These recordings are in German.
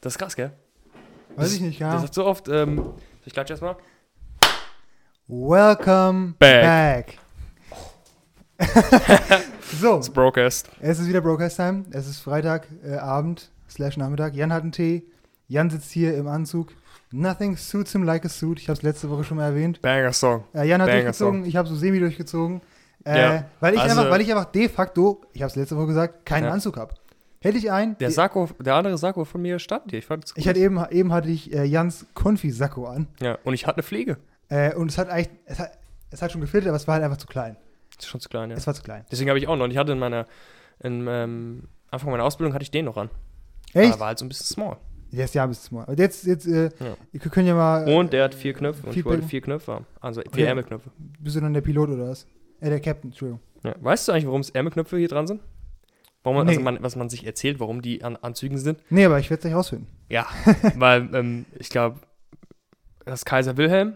Das ist krass, gell? Weiß ich nicht, Der ja. sagt so oft, ähm, ich klatsche erstmal. Welcome Back. back. so, Das Brocast. es ist wieder Broadcast Time. Es ist Freitag, äh, slash Nachmittag. Jan hat einen Tee. Jan sitzt hier im Anzug. Nothing suits him like a suit. Ich habe es letzte Woche schon mal erwähnt. Banger Song. Äh, Jan hat Banger durchgezogen, ich habe so semi durchgezogen. Äh, Ja, weil, ich also- einfach, weil ich einfach de facto, ich habe es letzte Woche gesagt, keinen Ja. Anzug habe. Hätte ich einen, Der Sakko, der andere Sakko von mir stand hier. Ich fand's ich hatte eben, eben hatte ich äh, Jans Konfi-Sakko an. Ja, und ich hatte eine Pflege. Äh, und es hat eigentlich, es hat, es hat schon gefiltert, aber es war halt einfach zu klein. Das ist schon zu klein, ja. Es war zu klein. Deswegen habe ich auch noch. Und ich hatte in meiner, in, ähm, Anfang meiner Ausbildung hatte ich den noch an. Echt? Aber war halt so ein bisschen small. Der ist ja ein bisschen small. Aber jetzt, jetzt, äh, Ja. wir können ja mal. Und der hat vier Knöpfe. Und ich wollte vier Knöpfe haben. Also vier Okay. Ärmelknöpfe. Bist du dann der Pilot oder was? Äh, der Captain, Entschuldigung. Ja. Weißt du eigentlich, warum es Ärmelknöpfe hier dran sind? Warum man, also Nee. man, was man sich erzählt, warum die an Anzügen sind? Nee, aber ich werde es gleich rausfinden. Ja, weil ähm, ich glaube, das Kaiser Wilhelm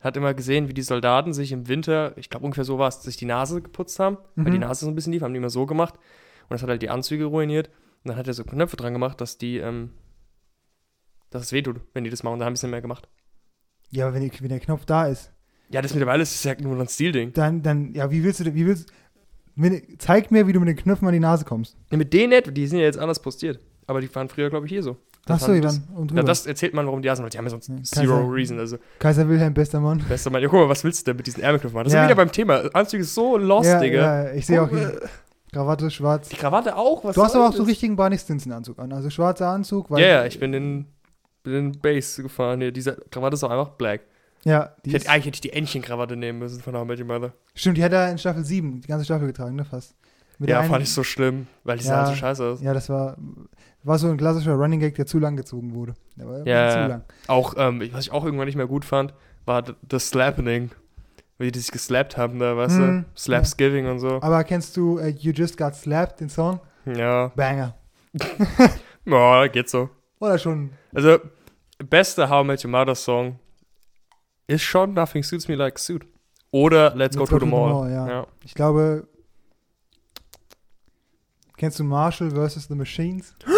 hat immer gesehen, wie die Soldaten sich im Winter, ich glaube ungefähr so war es, sich die Nase geputzt haben, weil Mhm. die Nase so ein bisschen lief, haben die immer so gemacht. Und das hat halt die Anzüge ruiniert. Und dann hat er so Knöpfe dran gemacht, dass die, ähm, dass es wehtut, wenn die das machen. Und dann haben sie es nicht mehr gemacht. Ja, aber wenn, wenn der Knopf da ist, Ja, das mittlerweile ist es ja nur ein Stilding. dann, dann, ja, wie willst du, denn- wie willst zeig mir, wie du mit den Knöpfen an die Nase kommst. Ja, mit denen nicht, die sind ja jetzt anders postiert. Aber die waren früher, glaube ich, hier so. Das dann das- und Ja, drüber. das erzählt man, warum die da sind, weil die haben ja sonst Ja, zero Kaiser- reason. Also, Kaiser Wilhelm, bester Mann. bester Mann, ja, guck mal, was willst du denn mit diesen Ärmelknöpfen machen? Das Ja. wir wieder beim Thema. Anzug ist so lost, ja, Digga. ja, ich sehe auch hier Krawatte, schwarz. Die Krawatte auch? Was Du hast aber auch so das? richtig Barney Stinson-Anzug an. Also schwarzer Anzug. Ja, ja, ich bin in, bin in Base gefahren. Hier, diese Krawatte ist auch einfach black. Ja, die Ich hätte, eigentlich hätte ich die Entchenkrawatte nehmen müssen von How I Met Your Mother. stimmt, die hat er in Staffel 7, die ganze Staffel getragen, ne, fast. Mit Ja, fand ich so schlimm, weil die Ja. sahen so scheiße aus. Ja, das war, war so ein klassischer Running Gag, der zu lang gezogen wurde. Ja, zu ja. lang. Auch, ähm, was ich auch irgendwann nicht mehr gut fand, war das Slappening. Wie die sich geslappt haben da, weißt Hm, du? Slapsgiving und so. Aber kennst du äh, You Just Got Slapped, den Song? Ja. Banger. Ja, geht so. Oder schon. Also, beste How I Met Your Mother Song ist schon Nothing Suits Me Like a Suit. Oder Let's, Go, to, the Mall. ja. ja. Ich glaube, kennst du Marshall vs. The Machines?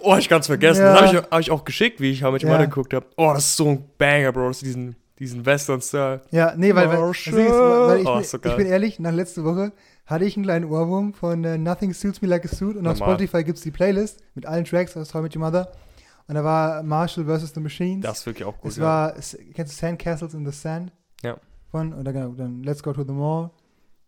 Oh, ich ganz vergessen. Ja. Das habe ich, hab ich auch geschickt, wie ich How I Met Your Ja. Mother geguckt habe. Oh, das ist so ein Banger, Bro. Das ist diesen, diesen Western-Style. Ja, nee, weil, weil, weil ich, Oh, so ich bin ehrlich, nach letzte Woche hatte ich einen kleinen Ohrwurm von äh, Nothing Suits Me Like a Suit und auf Normal. Spotify gibt es die Playlist mit allen Tracks aus How I Met Your Mother und da war Marshall vs. The Machines. Das ist wirklich auch gut. es ja. war, kennst du Sandcastles in the Sand? Ja. Von, oder genau, dann Let's Go to the Mall,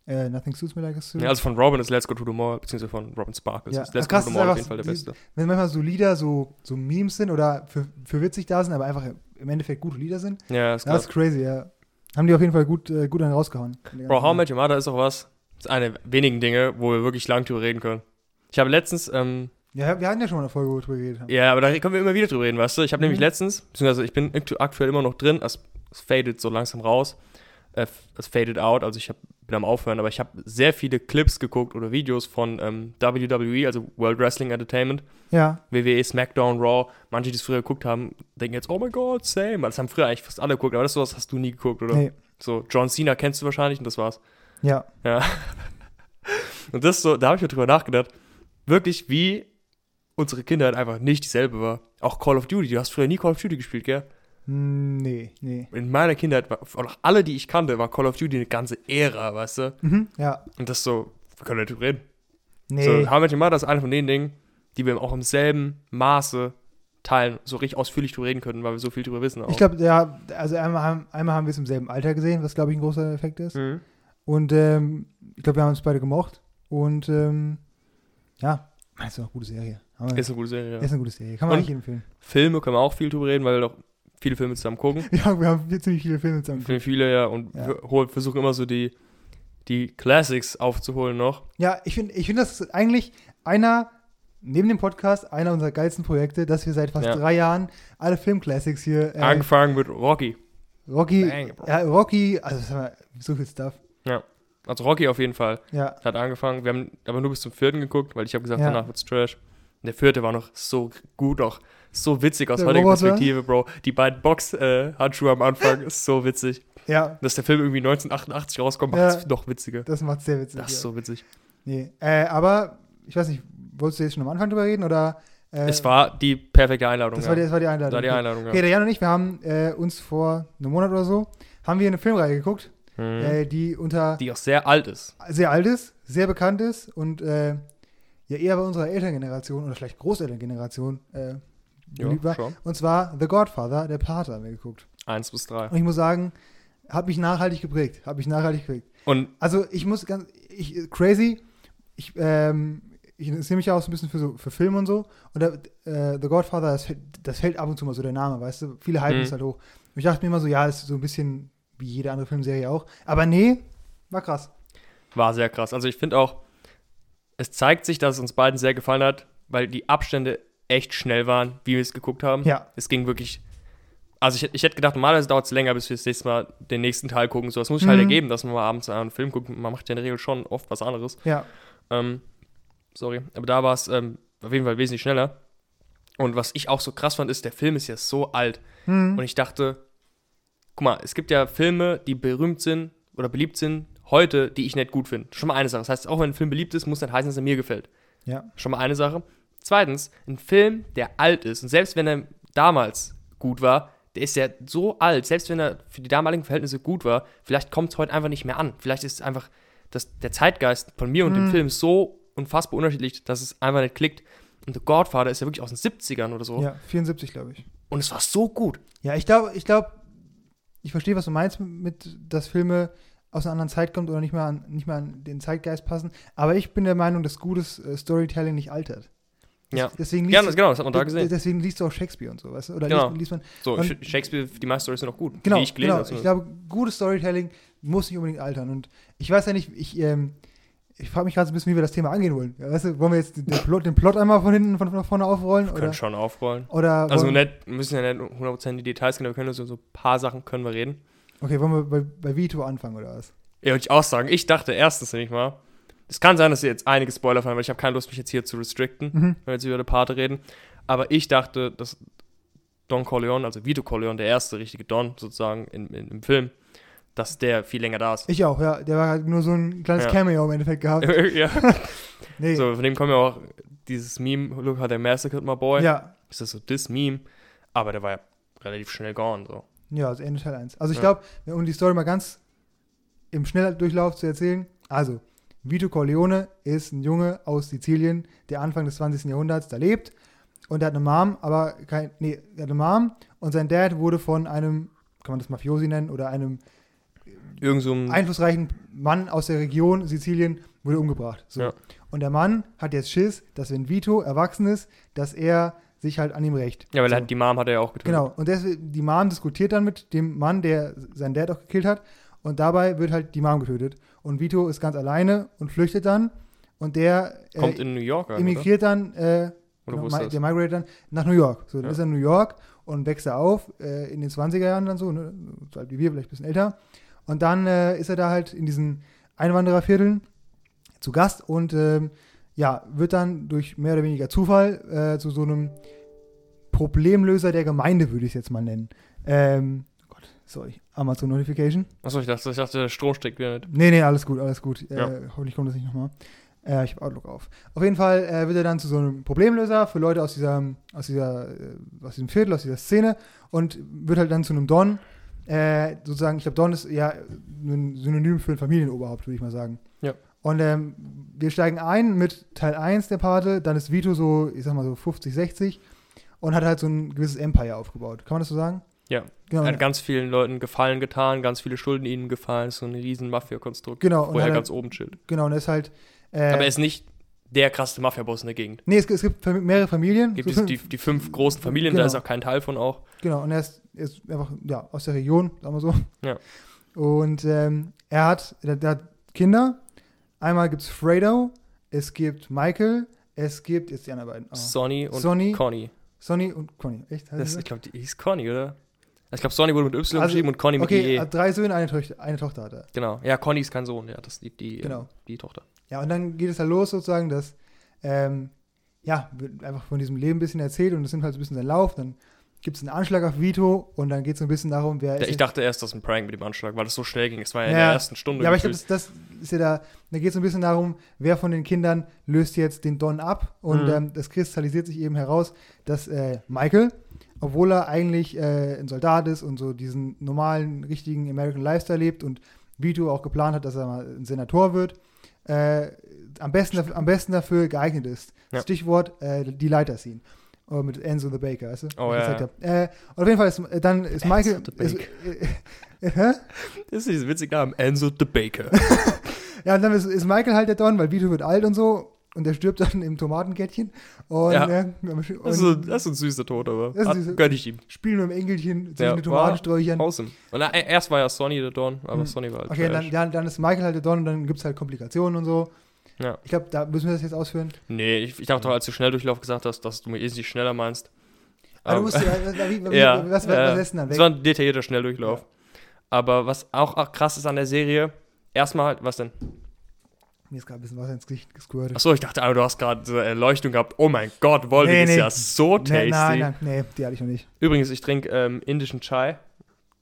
äh, Nothing Suits Me Like a Suit. ja, also von Robin ist Let's Go to the Mall, beziehungsweise von Robin Sparkles Ja. ist Let's Ach, krass, Go to the das Mall auf jeden Fall der die- Beste. Wenn manchmal so Lieder so, so Memes sind oder für, für witzig da sind, aber einfach im Endeffekt gute Lieder sind, Ja, ist das ist crazy, ja. Haben die auf jeden Fall gut, äh, gut einen rausgehauen. Bro, How Met Your Mother ist auch was, ist eine der wenigen Dinge, wo wir wirklich lang drüber reden können. Ich habe letztens, ähm, Ja, wir hatten ja schon mal eine Folge, wo wir drüber geredet haben. ja, aber da können wir immer wieder drüber reden, weißt du? Ich habe Mhm. nämlich letztens, beziehungsweise ich bin aktu- aktuell immer noch drin, es, es fadet so langsam raus, äh, es faded out, also ich hab, bin am Aufhören, aber ich habe sehr viele Clips geguckt oder Videos von ähm, WWE, also World Wrestling Entertainment, Ja, WWE, SmackDown, Raw. Manche, die es früher geguckt haben, denken jetzt, oh mein Gott, same. Das haben früher eigentlich fast alle geguckt, aber das sowas hast du nie geguckt, oder? nee, So, John Cena kennst du wahrscheinlich und das war's. ja. Ja. Und das so, da habe ich mir drüber nachgedacht, wirklich wie unsere Kindheit einfach nicht dieselbe war. Auch Call of Duty, du hast früher nie Call of Duty gespielt, gell? Hm, Nee, nee. In meiner Kindheit, war, oder alle, die ich kannte, war Call of Duty eine ganze Ära, weißt du? Mhm, ja, Und das so, wir können nicht reden. nee. So, How Met Your Mother ist eine von den Dingen, die wir auch im selben Maße teilen, so richtig ausführlich drüber reden können, weil wir so viel drüber wissen. Auch. ich glaube, ja, also einmal haben, einmal haben wir es im selben Alter gesehen, was glaube ich ein großer Effekt ist. Mhm. Und ähm, ich glaube, wir haben uns beide gemocht. Und ähm, ja, das ist auch eine gute Serie. Haben wir- Ist eine gute Serie, ja. ist eine gute Serie. Kann man Und? eigentlich empfehlen. Filme können wir auch viel drüber reden, weil wir doch viele Filme zusammen gucken. Ja, wir haben ziemlich viele Filme zusammen. Für viele, ja, und Ja. wir versuchen immer so die, die Classics aufzuholen noch. Ja, ich finde, ich find, das ist eigentlich einer, neben dem Podcast, einer unserer geilsten Projekte, dass wir seit fast Ja. drei Jahren alle Filmclassics hier. Äh, Angefangen mit Rocky. Rocky, Bang, ja, Rocky, also haben wir, so viel Stuff. Also Rocky auf jeden Fall. Ja, Hat angefangen. Wir haben aber nur bis zum vierten geguckt, weil ich habe gesagt, Ja. danach wird's Trash. Der vierte war noch so gut, auch so witzig aus Der heutiger Roboter? Perspektive, Bro. Die beiden Box-Handschuhe am Anfang ist so witzig. ja, Dass der Film irgendwie 1988 rauskommt, Ja. macht es noch witziger. das macht sehr witzig. Das ist ja. so witzig. Nee, äh, aber ich weiß nicht, wolltest du jetzt schon am Anfang drüber reden oder Äh, es war die perfekte Einladung. das, ja. war die, das war die Einladung. Das war die Einladung, ja. Okay, der Jan und ich, wir haben äh, uns vor einem Monat oder so, haben wir eine Filmreihe geguckt, äh, die unter die auch sehr alt ist. sehr alt ist, sehr bekannt ist und äh, ja eher bei unserer Elterngeneration oder vielleicht Großelterngeneration äh, beliebt war. schon. Und zwar The Godfather, der Pate haben wir geguckt. Eins bis drei. Und ich muss sagen, hat mich nachhaltig geprägt. Hat mich nachhaltig geprägt. Und Also ich muss ganz, ich, crazy, ich, ähm, ich interessiere mich ja auch so ein bisschen für, so, für Film und so. Und der, äh, The Godfather, das, fällt- das fällt ab und zu mal so der Name, weißt du? Viele hypen Mhm. es halt hoch. Und ich dachte mir immer so, ja, ist so ein bisschen wie jede andere Filmserie auch. Aber nee, war krass. war sehr krass. Also ich finde auch, es zeigt sich, dass es uns beiden sehr gefallen hat, weil die Abstände echt schnell waren, wie wir es geguckt haben. Ja. Es ging wirklich. Also ich, ich hätte gedacht, normalerweise dauert es länger, bis wir das nächste Mal den nächsten Teil gucken. So, das muss halt Mhm. ergeben, dass man mal abends einen Film guckt. Man macht ja in der Regel schon oft was anderes. Ja. Ähm, sorry. Aber da war es ähm, auf jeden Fall wesentlich schneller. Und was ich auch so krass fand, ist, der Film ist ja so alt. Hm. Und ich dachte, guck mal, es gibt ja Filme, die berühmt sind oder beliebt sind heute, die ich nicht gut finde. Schon mal eine Sache. Das heißt, auch wenn ein Film beliebt ist, muss nicht heißen, dass er mir gefällt. Ja. Schon mal eine Sache. Zweitens, ein Film, der alt ist, und selbst wenn er damals gut war, der ist ja so alt, selbst wenn er für die damaligen Verhältnisse gut war, vielleicht kommt es heute einfach nicht mehr an. Vielleicht ist einfach, dass der Zeitgeist von mir und dem Mhm. Film so unfassbar unterschiedlich, dass es einfach nicht klickt. Und The Godfather ist ja wirklich aus den 70ern oder so. Ja, 74, glaube ich. Und es war so gut. Ja, ich glaube, ich glaube, ich verstehe, was du meinst mit, dass Filme aus einer anderen Zeit kommen oder nicht mehr an, nicht mehr an den Zeitgeist passen. Aber ich bin der Meinung, dass gutes äh, Storytelling nicht altert. Ja. Deswegen Ja, liest, das, genau, das hat man da gesehen. deswegen liest du auch Shakespeare und so, weißt du? Oder Genau. liest, liest man. So, Sh- Shakespeare, die meisten Storys sind auch gut. Genau, ich gelesen genau. Ich glaube, gutes Storytelling muss nicht unbedingt altern. Und ich weiß ja nicht, ich, ähm, ich frage mich gerade so ein bisschen, wie wir das Thema angehen wollen. Ja, weißt du, wollen wir jetzt den Plot, den Plot einmal von hinten, von, von vorne aufrollen? wir Oder, können schon aufrollen. oder Also nicht, wir müssen ja nicht 100% in die Details aber wir können so ein paar Sachen können wir reden. Okay, wollen wir bei, bei Vito anfangen oder was? Ja, würde ich auch sagen. Ich dachte erstens nämlich mal, es kann sein, dass ihr jetzt einige Spoiler fallen, weil ich habe keine Lust, mich jetzt hier zu restricten, Mhm. wenn wir jetzt über die Pate reden. Aber ich dachte, dass Don Corleone, also Vito Corleone, der erste richtige Don sozusagen in, in, im Film, dass der viel länger da ist. Ich auch, ja. Der war halt nur so ein kleines Ja. Cameo im Endeffekt gehabt. ja. Nee. So, von dem kommen ja auch dieses Meme, look how they massacred my boy. Ja, Ist das so das Meme? Aber der war ja relativ schnell gone. So. Ja, also Ende Teil 1. Also ich Ja. glaube, um die Story mal ganz im Schnelldurchlauf zu erzählen. Also, Vito Corleone ist ein Junge aus Sizilien, der Anfang des 20. Jahrhunderts da lebt. Und er hat eine Mom, aber kein, nee, er hat eine Mom und sein Dad wurde von einem, kann man das Mafiosi nennen, oder einem Irgend so ein. einflussreichen Mann aus der Region Sizilien wurde umgebracht. So. Ja. Und der Mann hat jetzt Schiss, dass wenn Vito erwachsen ist, dass er sich halt an ihm rächt. ja, weil so. er hat, die Mom hat er ja auch getötet. Genau, und deswegen, die Mom diskutiert dann mit dem Mann, der seinen Dad auch gekillt hat. Und dabei wird halt die Mom getötet. Und Vito ist ganz alleine und flüchtet dann. Und der äh, Kommt in New York an, oder? emigriert dann, äh, genau, der migrated dann nach New York. So, dann Ja. ist er in New York und wächst da auf, äh, in den 20er Jahren dann so, ne, so alt wie wir, vielleicht ein bisschen älter. Und dann äh, ist er da halt in diesen Einwanderervierteln zu Gast und ähm, ja, wird dann durch mehr oder weniger Zufall äh, zu so einem Problemlöser der Gemeinde, würde ich es jetzt mal nennen. Ähm, oh Gott, sorry, Amazon Notification. Achso, ich dachte, ich dachte, der Strom steckt wieder nicht. Nee, nee, alles gut, alles gut. Ja. Äh, hoffentlich kommt das nicht nochmal. Äh, ich habe Outlook auf. Auf jeden Fall äh, wird er dann zu so einem Problemlöser für Leute aus dieser, aus dieser, äh, aus diesem Viertel, aus dieser Szene und wird halt dann zu einem Don. Äh, sozusagen, ich glaube, Don ist ja ein Synonym für ein Familienoberhaupt, würde ich mal sagen. Und ähm, wir steigen ein mit Teil 1 der Pate, dann ist Vito so, ich sag mal so 50, 60 und hat halt so ein gewisses Empire aufgebaut. Kann man das so sagen? Ja. Genau. Er hat ganz vielen Leuten Gefallen getan, ganz viele Schulden ihnen gefallen. So ein riesen Mafia-Konstrukt, genau, wo er ganz oben chillt. genau, und er ist halt. Äh, Aber er ist nicht der krasse Mafia-Boss in der Gegend. Nee, es, es gibt mehrere Familien. Es gibt so fünf- die, die fünf großen Familien, Genau. da ist auch kein Teil von auch. Genau, und er ist, er ist einfach ja, aus der Region, sagen wir so. Ja. Und ähm, er hat, er, er hat Kinder. Einmal gibt es Fredo, es gibt Michael, es gibt jetzt die anderen beiden. Oh. Sonny und Sonny. Conny. Sonny und Conny. Echt? Das, das ich glaube, die hieß Conny, oder? Ich glaube, Sonny wurde mit Y Also, geschrieben und Conny mit Okay, IE. er hat drei Söhne, eine Tochter, eine Tochter hat er. Genau. Ja, Conny ist kein Sohn, ja, das ist die, die, Genau. äh, die Tochter. Ja, und dann geht es halt los sozusagen, dass, ähm, ja, wird einfach von diesem Leben ein bisschen erzählt und das nimmt halt so ein bisschen seinen Lauf. Dann gibt es einen Anschlag auf Vito und dann geht es ein bisschen darum, wer Ja, ich dachte erst, das ist ein Prank mit dem Anschlag, weil es so schnell ging. Es war ja, in Ja. der ersten Stunde. Ja, aber ich glaube, gefühlt. das, das ist ja da, da geht es ein bisschen darum, wer von den Kindern löst jetzt den Don ab. Und Mhm. ähm, das kristallisiert sich eben heraus, dass äh, Michael, obwohl er eigentlich äh, ein Soldat ist und so diesen normalen, richtigen American Lifestyle lebt und Vito auch geplant hat, dass er mal ein Senator wird, äh, am, besten, dafür- am besten dafür geeignet ist. Ja. Stichwort äh, die Leiter ziehen. Äh, mit Enzo the Baker, weißt du? Oh, ja, gesagt. Äh, und auf jeden Fall ist, äh, dann ist Michael. the Ist, Baker. äh, äh, hä? Das ist dieser witzige Name, Enzo the Baker. Ja, und dann ist, ist Michael halt der Don, weil Vito wird alt und so. Und der stirbt dann im Tomatenkettchen. Und, Ja. äh, und Das ist, so, das ist ein süßer Tod, aber Das ist hat, süßer- gönn ich ihm. spielen mit dem Enkelchen zwischen Ja, den Tomatensträuchern. Awesome. Und na, erst war ja Sonny der Don, aber Mhm. Sonny war halt Okay, dann, dann, dann ist Michael halt der Don und dann gibt es halt Komplikationen und so. Ja. Ich glaube, da müssen wir das jetzt ausführen. Nee, ich, ich dachte doch, als du Schnelldurchlauf gesagt hast, dass du mir easy schneller meinst. Ah, du Ähm, musst, ja, ja, was, was, ja. was denn dann weg? war ein detaillierter Schnelldurchlauf. Aber was auch, auch krass ist an der Serie, erstmal halt, was denn? Mir ist gerade ein bisschen Wasser ins Gesicht gesquirtet. Achso, ich dachte, aber du hast gerade so eine Erleuchtung gehabt. Oh mein Gott, Volvic Nee, ist nee. ja so tasty. Nee, nein, nein, nee, die hatte ich noch nicht. Übrigens, ich trinke ähm, indischen Chai.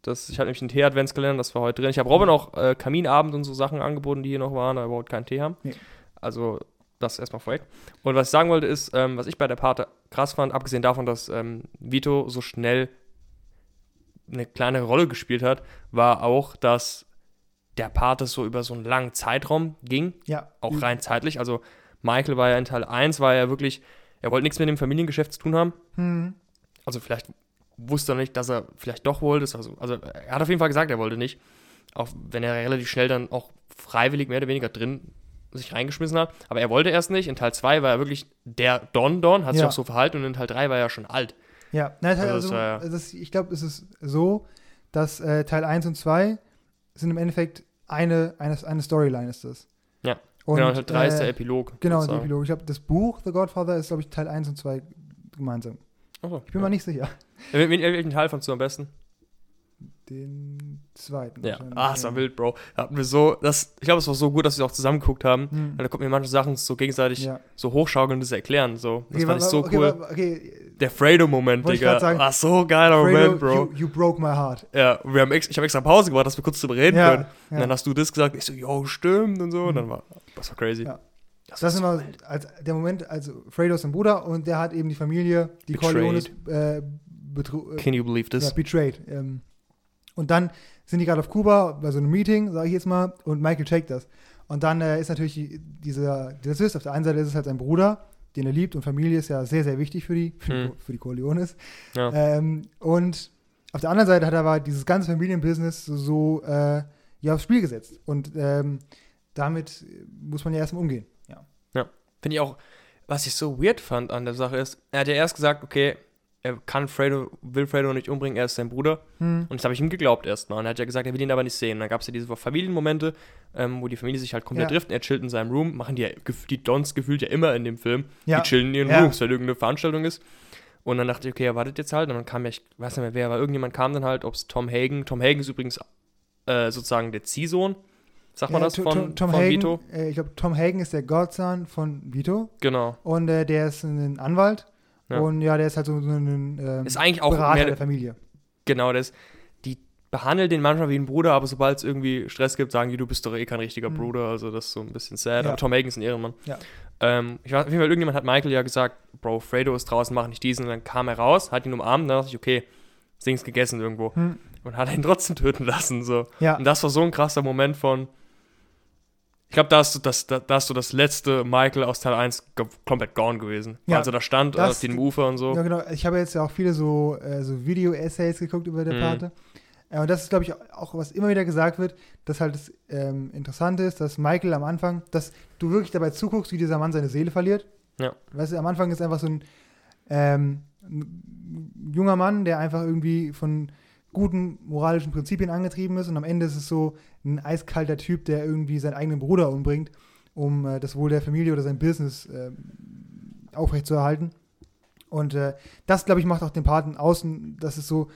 Das, ich hatte nämlich einen Tee-Adventskalender, das war heute drin. Ich habe Robin auch äh, Kaminabend und so Sachen angeboten, die hier noch waren, aber wir heute keinen Tee haben. Nee. Also, das erstmal vorweg. Und was ich sagen wollte, ist, ähm, was ich bei der Pate krass fand, abgesehen davon, dass ähm, Vito so schnell eine kleine Rolle gespielt hat, war auch, dass der Pate so über so einen langen Zeitraum ging Ja. auch rein zeitlich. Also Michael war ja in Teil 1, war ja wirklich, er wollte nichts mit dem Familiengeschäft zu tun haben. Hm. Also vielleicht wusste er nicht, dass er vielleicht doch wollte. Also, also er hat auf jeden Fall gesagt, er wollte nicht. Auch wenn er relativ schnell dann auch freiwillig mehr oder weniger drin sich reingeschmissen hat. Aber er wollte erst nicht. In Teil 2 war er wirklich der Don Don, hat sich Ja. auch so verhalten und in Teil 3 war er schon alt. Ja, Nein, Also also, ja- das, ich glaube, es ist so, dass äh, Teil 1 und 2 sind im Endeffekt eine, eine, eine Storyline ist das. Ja, Und, genau, Teil 3 ist der äh, Epilog. Genau, der. Epilog. Ich glaube, das Buch The Godfather ist, glaube ich, Teil 1 und 2 gemeinsam. Achso, Ich bin mir nicht sicher. Wel- wel- Welchen Teil fandst du am besten? Den zweiten. Ja. Ah, es war wild, Bro. Da hatten wir so, das, ich glaube, es war so gut, dass wir auch zusammen geguckt haben. Hm. Da konnten wir manche Sachen so gegenseitig Ja. so hochschaukeln und das erklären. So. Das Okay, fand ich so okay, cool. Okay, Der Fredo-Moment, Digga. sagen. War so geiler Fredo, Moment, Bro. You, you broke my heart. Ja, wir haben ex ich habe extra Pause gemacht, dass wir kurz drüber reden Ja, können. Und ja. dann hast du das gesagt. Ich so, yo, stimmt und so. Und Mhm. dann war, das war crazy. Ja. Das, Das ist war immer als der Moment, also Fredo ist ein Bruder und der hat eben die Familie, die. Corleones, äh, äh, Can you believe ja, this? betrayed. Ähm, und dann sind die gerade auf Kuba bei so einem Meeting, sage ich jetzt mal, und Michael checkt das. Und dann äh, ist natürlich die, dieser, dieser Twist, auf der einen Seite ist es halt sein Bruder, den er liebt und Familie ist ja sehr, sehr wichtig für die, für, Mhm. die, für die Corleones. Ja. Ähm, und auf der anderen Seite hat er aber dieses ganze Familienbusiness so, äh, ja, aufs Spiel gesetzt. Und ähm, damit muss man ja erstmal umgehen. Ja. Finde ich auch, was ich so weird fand an der Sache ist, er hat ja erst gesagt, okay, er kann Fredo, will Fredo nicht umbringen, er ist sein Bruder. Hm. Und das habe ich ihm geglaubt erstmal. Und er hat ja gesagt, er will ihn aber nicht sehen. Und dann gab es ja diese Familienmomente, ähm, wo die Familie sich halt komplett Ja. trifft. Er chillt in seinem Room. Machen die, ja, die Dons gefühlt ja immer in dem Film. Ja. Die chillen in ihren Ja. Rooms, weil irgendeine Veranstaltung ist. Und dann dachte ich, okay, er wartet jetzt halt. Und dann kam ja, ich weiß nicht mehr wer, aber irgendjemand kam dann halt, ob es Tom Hagen. Tom Hagen ist übrigens äh, sozusagen der Ziehsohn. Sagt man Ja, das von, Tom, Tom von Hagen, Vito? Äh, ich glaube, Tom Hagen ist der Godson von Vito Genau. und äh, der ist ein Anwalt. Ja. Und ja, der ist halt so, so ein ähm, Ist eigentlich auch Berater mehr, der Familie. Genau, das. Die behandeln den manchmal wie einen Bruder, aber sobald es irgendwie Stress gibt, sagen die, du bist doch eh kein richtiger Mhm. Bruder. Also das ist so ein bisschen sad. Ja. Aber Tom Hagen ist ein Ehrenmann. Ja. Ähm, ich weiß auf jeden Fall, irgendjemand hat Michael ja gesagt, Bro, Fredo ist draußen, mach nicht diesen. Und dann kam er raus, hat ihn umarmt, dann dachte ich, okay, das Ding ist gegessen irgendwo. Hm. Und hat ihn trotzdem töten lassen. So. Ja, Und das war so ein krasser Moment von. Ich glaube, da hast, du das, da, da hast du das letzte Michael aus Teil 1 ge komplett gone gewesen. Ja, also da stand das- auf dem Ufer und so. ja, genau. Ich habe jetzt ja auch viele so, äh, so Video-Essays geguckt über der Mhm. Pate. Äh, und das ist, glaube ich, auch, was immer wieder gesagt wird, dass halt das ähm, Interessante ist, dass Michael am Anfang, dass du wirklich dabei zuguckst, wie dieser Mann seine Seele verliert. Ja. Weißt du, am Anfang ist einfach so ein, ähm, ein junger Mann, der einfach irgendwie von guten moralischen Prinzipien angetrieben ist und am Ende ist es so ein eiskalter Typ, der irgendwie seinen eigenen Bruder umbringt, um äh, das Wohl der Familie oder sein Business äh, aufrechtzuerhalten. Und äh, das, glaube ich, macht auch den Paten außen, dass es so,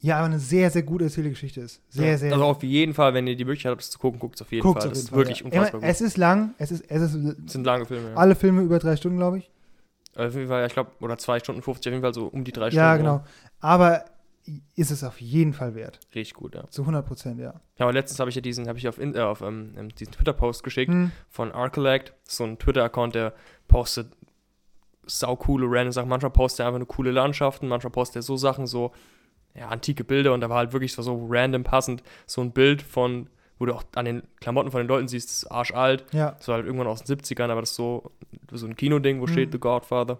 ja, aber eine sehr, sehr gut erzählte Geschichte ist. Sehr, Ja. sehr. Also auf jeden Fall, wenn ihr die Möglichkeit habt, das zu gucken, guckt es auf jeden guckt's Fall. auf Das jeden ist Fall, wirklich ja. unfassbar gut. Es ist lang, es ist, es ist Das sind lange Filme. Ja. alle Filme über drei Stunden, glaube ich. Auf jeden Fall, ich glaube, oder 2 Stunden 50, auf jeden Fall so um die drei Stunden. Ja, genau. Aber ist es auf jeden Fall wert. Richtig gut, ja. Zu 100 Prozent, ja. Ja, aber letztens habe ich ja diesen, habe ich auf, äh, auf ähm, ähm, diesen Twitter-Post geschickt Hm. von Arcolect, so ein Twitter-Account, der postet saucoole random Sachen. Manchmal postet er einfach nur coole Landschaften, manchmal postet er so Sachen, so ja, antike Bilder und da war halt wirklich so, so random passend so ein Bild von, wo du auch an den Klamotten von den Leuten siehst, das ist arschalt. Ja. Das war halt irgendwann aus den 70ern, aber das ist so, so ein Kinoding, wo Mhm. steht The Godfather.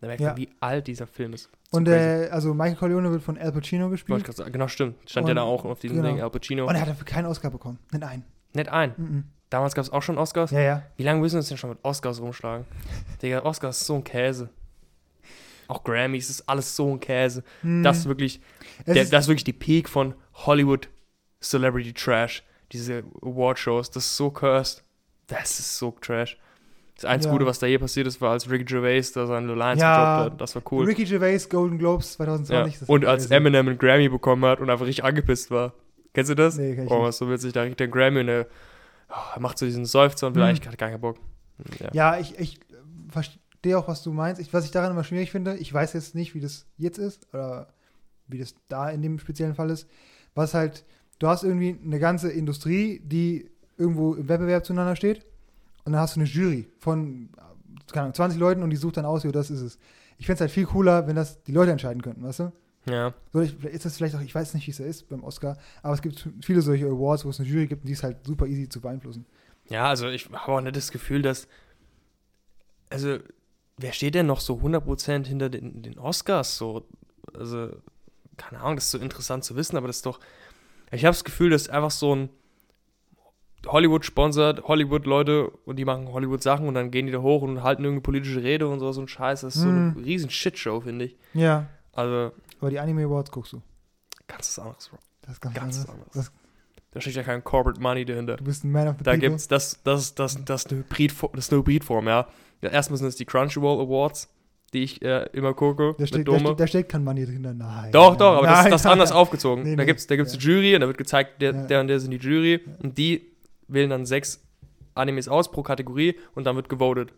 Da merkt Ja. man, wie alt dieser Film ist. So Und äh, also Michael Corleone wird von Al Pacino gespielt. Genau, stimmt. Stand ja Und- da auch auf diesem genau. Ding, Al Pacino. Und er hat dafür keinen Oscar bekommen. Nicht einen. Nicht ein. Mhm. Damals gab es auch schon Oscars. Ja, ja. Wie lange müssen wir uns denn schon mit Oscars rumschlagen? Digga, Oscars ist so ein Käse. Auch Grammys ist alles so ein Käse. Mhm. Das ist wirklich, der, ist- das ist wirklich die Peak von Hollywood Celebrity Trash. Diese Award-Shows, das ist so cursed. Das ist so trash. Das einzige Ja. Gute, was da je passiert ist, war, als Ricky Gervais da seine Lines Ja. gedroppt hat. Das war cool. Ricky Gervais Golden Globes Ja. 2020. das Und als. Eminem einen Grammy bekommen hat und einfach richtig angepisst war. Kennst du das? Nee, kenn ich oh, nicht. was so witzig. Da kriegt der Grammy und er, oh, er macht so diesen Seufzer und Mhm. vielleicht hat gar keinen Bock. Ja. Ja, ich, ich verstehe auch, was du meinst. Ich, was ich daran immer schwierig finde, ich weiß jetzt nicht, wie das jetzt ist oder wie das da in dem speziellen Fall ist. Was halt, du hast irgendwie eine ganze Industrie, die irgendwo im Wettbewerb zueinander steht und dann hast du eine Jury von keine Ahnung, 20 Leuten und die sucht dann aus, jo, das ist es. Ich fände es halt viel cooler, wenn das die Leute entscheiden könnten, weißt du? ja. So, ist das vielleicht auch, ich weiß nicht, wie es da ist beim Oscar, aber es gibt viele solche Awards, wo es eine Jury gibt und die ist halt super easy zu beeinflussen. Ja, also ich habe auch nicht das Gefühl, dass. Also, wer steht denn noch so 100% hinter den, den Oscars? So, also, keine Ahnung, das ist so interessant zu wissen, aber das ist doch. Ich habe das Gefühl, das ist einfach so ein. Hollywood sponsert Hollywood-Leute und die machen Hollywood-Sachen und dann gehen die da hoch und halten irgendeine politische Rede und so, so ein Scheiß. Das ist so eine Hm. riesen Shitshow, finde ich. Ja, Also, aber die Anime Awards guckst du. ganz was anderes, Bro. Das ist ganz, Ganz anders. anderes. Das, Da steckt ja kein Corporate Money dahinter. du bist ein Man of the Da People. gibt's das, das, das, das, ist eine Hybridform, das ist eine Hybridform, ja. ja. Erstmal sind es die Crunchyroll Awards, die ich äh, immer gucke. Da steht, da, steht, da steckt kein Money drin. Nein. doch, doch, aber das, nein, das ist nein, anders nein. aufgezogen. Nee, da nee, gibt es da gibt's ja. eine Jury und da wird gezeigt, der, Ja. der und der sind die Jury und die wählen dann sechs Animes aus pro Kategorie und dann wird gewotet.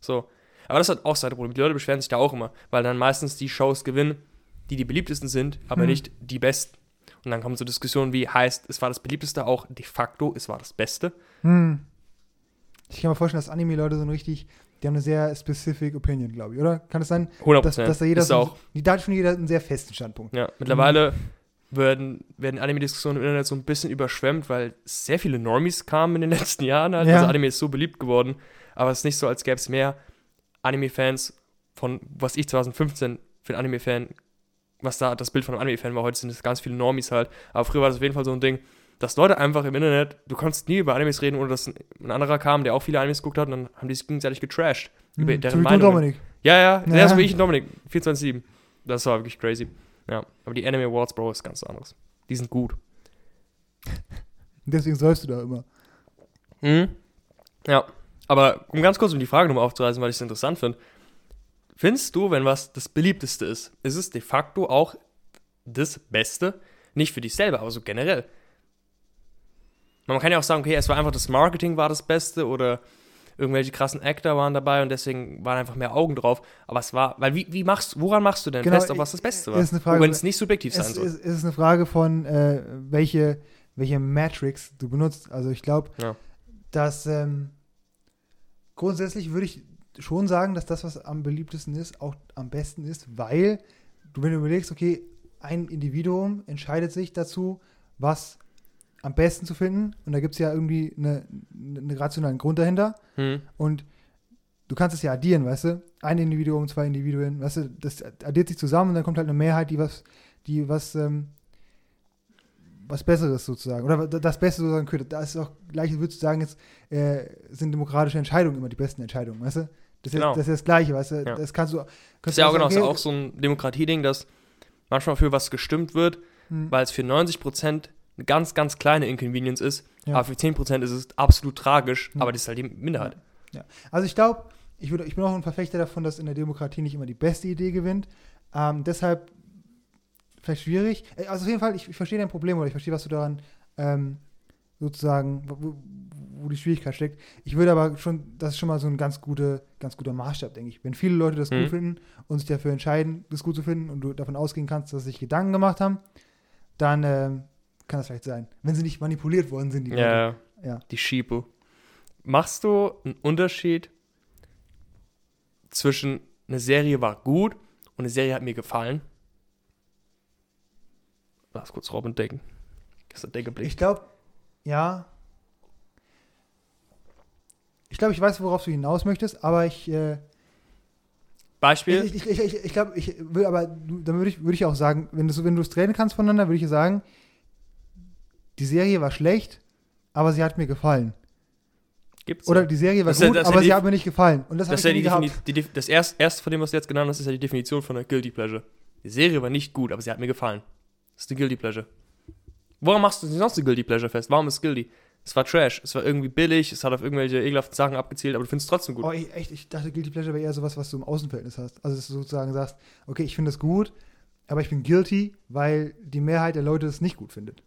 So. Aber das hat auch seine Probleme. Die Leute beschweren sich da auch immer, weil dann meistens die Shows gewinnen, die die beliebtesten sind, aber Hm. nicht die besten. Und dann kommen so Diskussionen wie, heißt, es war das beliebteste auch de facto, es war das Beste. Hm. Ich kann mir vorstellen, dass Anime-Leute so ein richtig, die haben eine sehr specific Opinion, glaube ich, oder? Kann es sein, 100 dass, dass da jeder ist so, auch. die, da hat schon jeder einen sehr festen Standpunkt. Ja, mittlerweile werden, werden Anime-Diskussionen im Internet so ein bisschen überschwemmt, weil sehr viele Normies kamen in den letzten Jahren. Halt. Ja. Also Anime ist so beliebt geworden. Aber es ist nicht so, als gäbe es mehr Anime-Fans von, was ich 2015 für einen Anime-Fan, was da das Bild von einem Anime-Fan war. Heute sind es ganz viele Normies halt. Aber früher war das auf jeden Fall so ein Ding, dass Leute einfach im Internet, du konntest nie über Animes reden, ohne dass ein, ein anderer kam, der auch viele Animes geguckt hat und dann haben die sich gegenseitig getrashed. Über Hm. deren So Meinungen. Dominik. Ja, ja, Ja. der ist wie ich und Dominik. 24-7. Das war wirklich crazy. Ja, aber die Anime Awards, Bro, ist ganz anderes. Die sind gut. Deswegen sollst du da immer. Mhm. Ja, aber um ganz kurz um die Frage nochmal aufzureißen, weil ich es interessant finde. Findest du, wenn was das beliebteste ist, ist es de facto auch das Beste? Nicht für dich selber, aber so generell. Man kann ja auch sagen, okay, es war einfach das Marketing war das Beste oder irgendwelche krassen Actor waren dabei und deswegen waren einfach mehr Augen drauf. Aber es war, weil wie, wie machst woran machst du denn Genau, fest, ob was das Beste war? ist eine Frage- wenn es nicht subjektiv sein soll. es, es ist eine Frage von, äh, welche, welche Matrix du benutzt. Also ich glaube, Ja. dass ähm, grundsätzlich würde ich schon sagen, dass das, was am beliebtesten ist, auch am besten ist, weil du, wenn du überlegst, okay, ein Individuum entscheidet sich dazu, was am besten zu finden. Und da gibt es ja irgendwie eine, einen rationalen Grund dahinter. Hm. Und du kannst es ja addieren, weißt du? Ein Individuum, zwei Individuen, weißt du, das addiert sich zusammen und dann kommt halt eine Mehrheit, die was, die was, ähm, was Besseres sozusagen, oder das Beste sozusagen könnte. Da ist auch gleich, würdest du sagen, jetzt äh, sind demokratische Entscheidungen immer die besten Entscheidungen, weißt du? Das ist, Genau. das, ist das Gleiche, weißt du? Ja. Das kannst du. Das ist ja auch genau ist auch so ein Demokratieding, dass manchmal für was gestimmt wird, hm, weil es für 90% eine ganz, ganz kleine Inconvenience ist, Ja. aber für 10% ist es absolut tragisch, Ja. aber das ist halt die Minderheit. Also ich glaube, ich, ich bin auch ein Verfechter davon, dass in der Demokratie nicht immer die beste Idee gewinnt. Ähm, deshalb vielleicht schwierig. Äh, Also auf jeden Fall, ich, ich verstehe dein Problem oder ich verstehe, was du daran ähm, sozusagen, wo, wo- wo die Schwierigkeit steckt. Ich würde aber schon, das ist schon mal so ein ganz, gute, ganz guter Maßstab, denke ich. Wenn viele Leute das Mhm. gut finden und sich dafür entscheiden, das gut zu finden und du davon ausgehen kannst, dass sie sich Gedanken gemacht haben, dann ähm, kann das vielleicht sein. Wenn sie nicht manipuliert worden sind, die Leute. Ja, Ja. die Schiepe. Machst du einen Unterschied zwischen eine Serie war gut und eine Serie hat mir gefallen? Lass kurz Robin denken. Ist der Denkeblick. Ich glaube, ja. Ich glaube, ich weiß, worauf du hinaus möchtest, aber ich, äh, Beispiel? ich, ich, ich, ich, glaube, ich will, aber dann würde ich, würde ich auch sagen, wenn du wenn es trennen kannst voneinander, würde ich sagen, die Serie war schlecht, aber sie hat mir gefallen. Gibt's Oder ja. die Serie war Das ja- gut, ja aber die- sie hat mir nicht gefallen. Und das, Das ist habe ja ich die, nie die, Def- das erst, erste, von dem, was du jetzt genannt hast, ist ja die Definition von einer Guilty Pleasure. Die Serie war nicht gut, aber sie hat mir gefallen. Das ist die Guilty Pleasure. Woran machst du denn sonst die Guilty Pleasure fest? Warum ist es Guilty? Es war Trash, es war irgendwie billig, es hat auf irgendwelche ekelhaften Sachen abgezielt, aber du findest es trotzdem gut. Oh, ich, echt, ich dachte, Guilty Pleasure wäre eher sowas, was du im Außenverhältnis hast. Also, dass du sozusagen sagst, okay, ich finde das gut, aber ich bin guilty, weil die Mehrheit der Leute es nicht gut findet.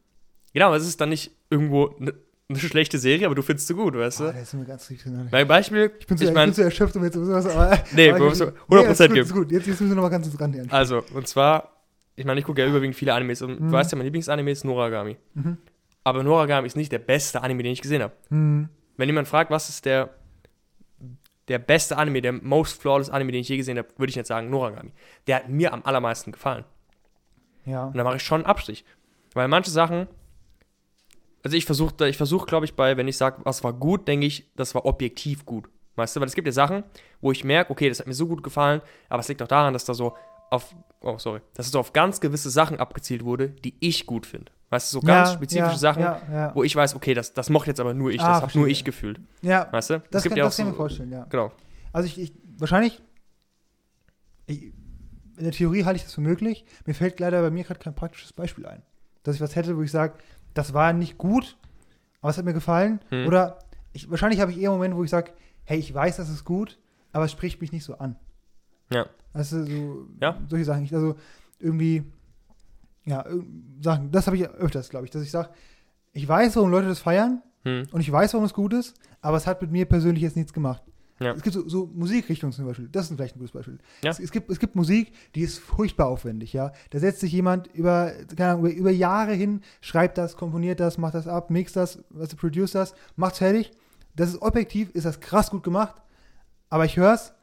Genau, es ist dann nicht irgendwo eine ne schlechte Serie, aber du findest sie gut, weißt Oh, du? der ist mir ganz richtig. Ich Mein Beispiel, bin zu, ich ich mein- bin zu erschöpft, um jetzt sowas, aber. Nee, aber ich- müssen nee, 100% ist gut. Ist gut. Jetzt, jetzt müssen wir nochmal ganz ins Rand hier. also, und zwar, ich meine, ich gucke ja überwiegend viele Animes und Mhm. du weißt ja, mein Lieblingsanime ist Noragami. Mhm. Aber Noragami ist nicht der beste Anime, den ich gesehen habe. Hm. Wenn jemand fragt, was ist der, der beste Anime, der most flawless Anime, den ich je gesehen habe, würde ich jetzt sagen Noragami. Der hat mir am allermeisten gefallen. Ja. Und da mache ich schon einen Abstrich. Weil manche Sachen, also ich versuche, ich versuche, glaube ich, bei, wenn ich sage, was war gut, denke ich, das war objektiv gut. Weißt du, weil es gibt ja Sachen, wo ich merke, okay, das hat mir so gut gefallen, aber es liegt auch daran, dass da so auf, oh, sorry, dass es so auf ganz gewisse Sachen abgezielt wurde, die ich gut finde. Weißt du, so ganz ja, spezifische ja, Sachen, Ja, wo ich weiß, okay, das, das mochte jetzt aber nur ich, Ah, das habe nur ich gefühlt. ja Weißt du? das, kann, ja auch das kann ich so, mir vorstellen, ja. Genau. Also, ich, ich wahrscheinlich. Ich, in der Theorie halte ich das für möglich. Mir fällt leider bei mir gerade kein praktisches Beispiel ein. Dass ich was hätte, wo ich sage, das war nicht gut, aber es hat mir gefallen. Hm. Oder ich, wahrscheinlich habe ich eher einen Moment, wo ich sage, hey, ich weiß, das ist gut, aber es spricht mich nicht so an. Ja. Also so Ja. solche Sachen. Ich, also irgendwie, ja, Sachen, das habe ich öfters, glaube ich, dass ich sage, ich weiß, warum Leute das feiern Hm. und ich weiß, warum es gut ist, aber es hat mit mir persönlich jetzt nichts gemacht. Ja. Es gibt so, so Musikrichtungen zum Beispiel, das ist vielleicht ein gutes Beispiel. Ja. Es, es, gibt, es gibt Musik, die ist furchtbar aufwendig, ja. Da setzt sich jemand über, keine Ahnung, über, über Jahre hin, schreibt das, komponiert das, macht das ab, mixt das, was du produce das, macht's fertig. Das ist objektiv, ist das krass gut gemacht, aber ich hör's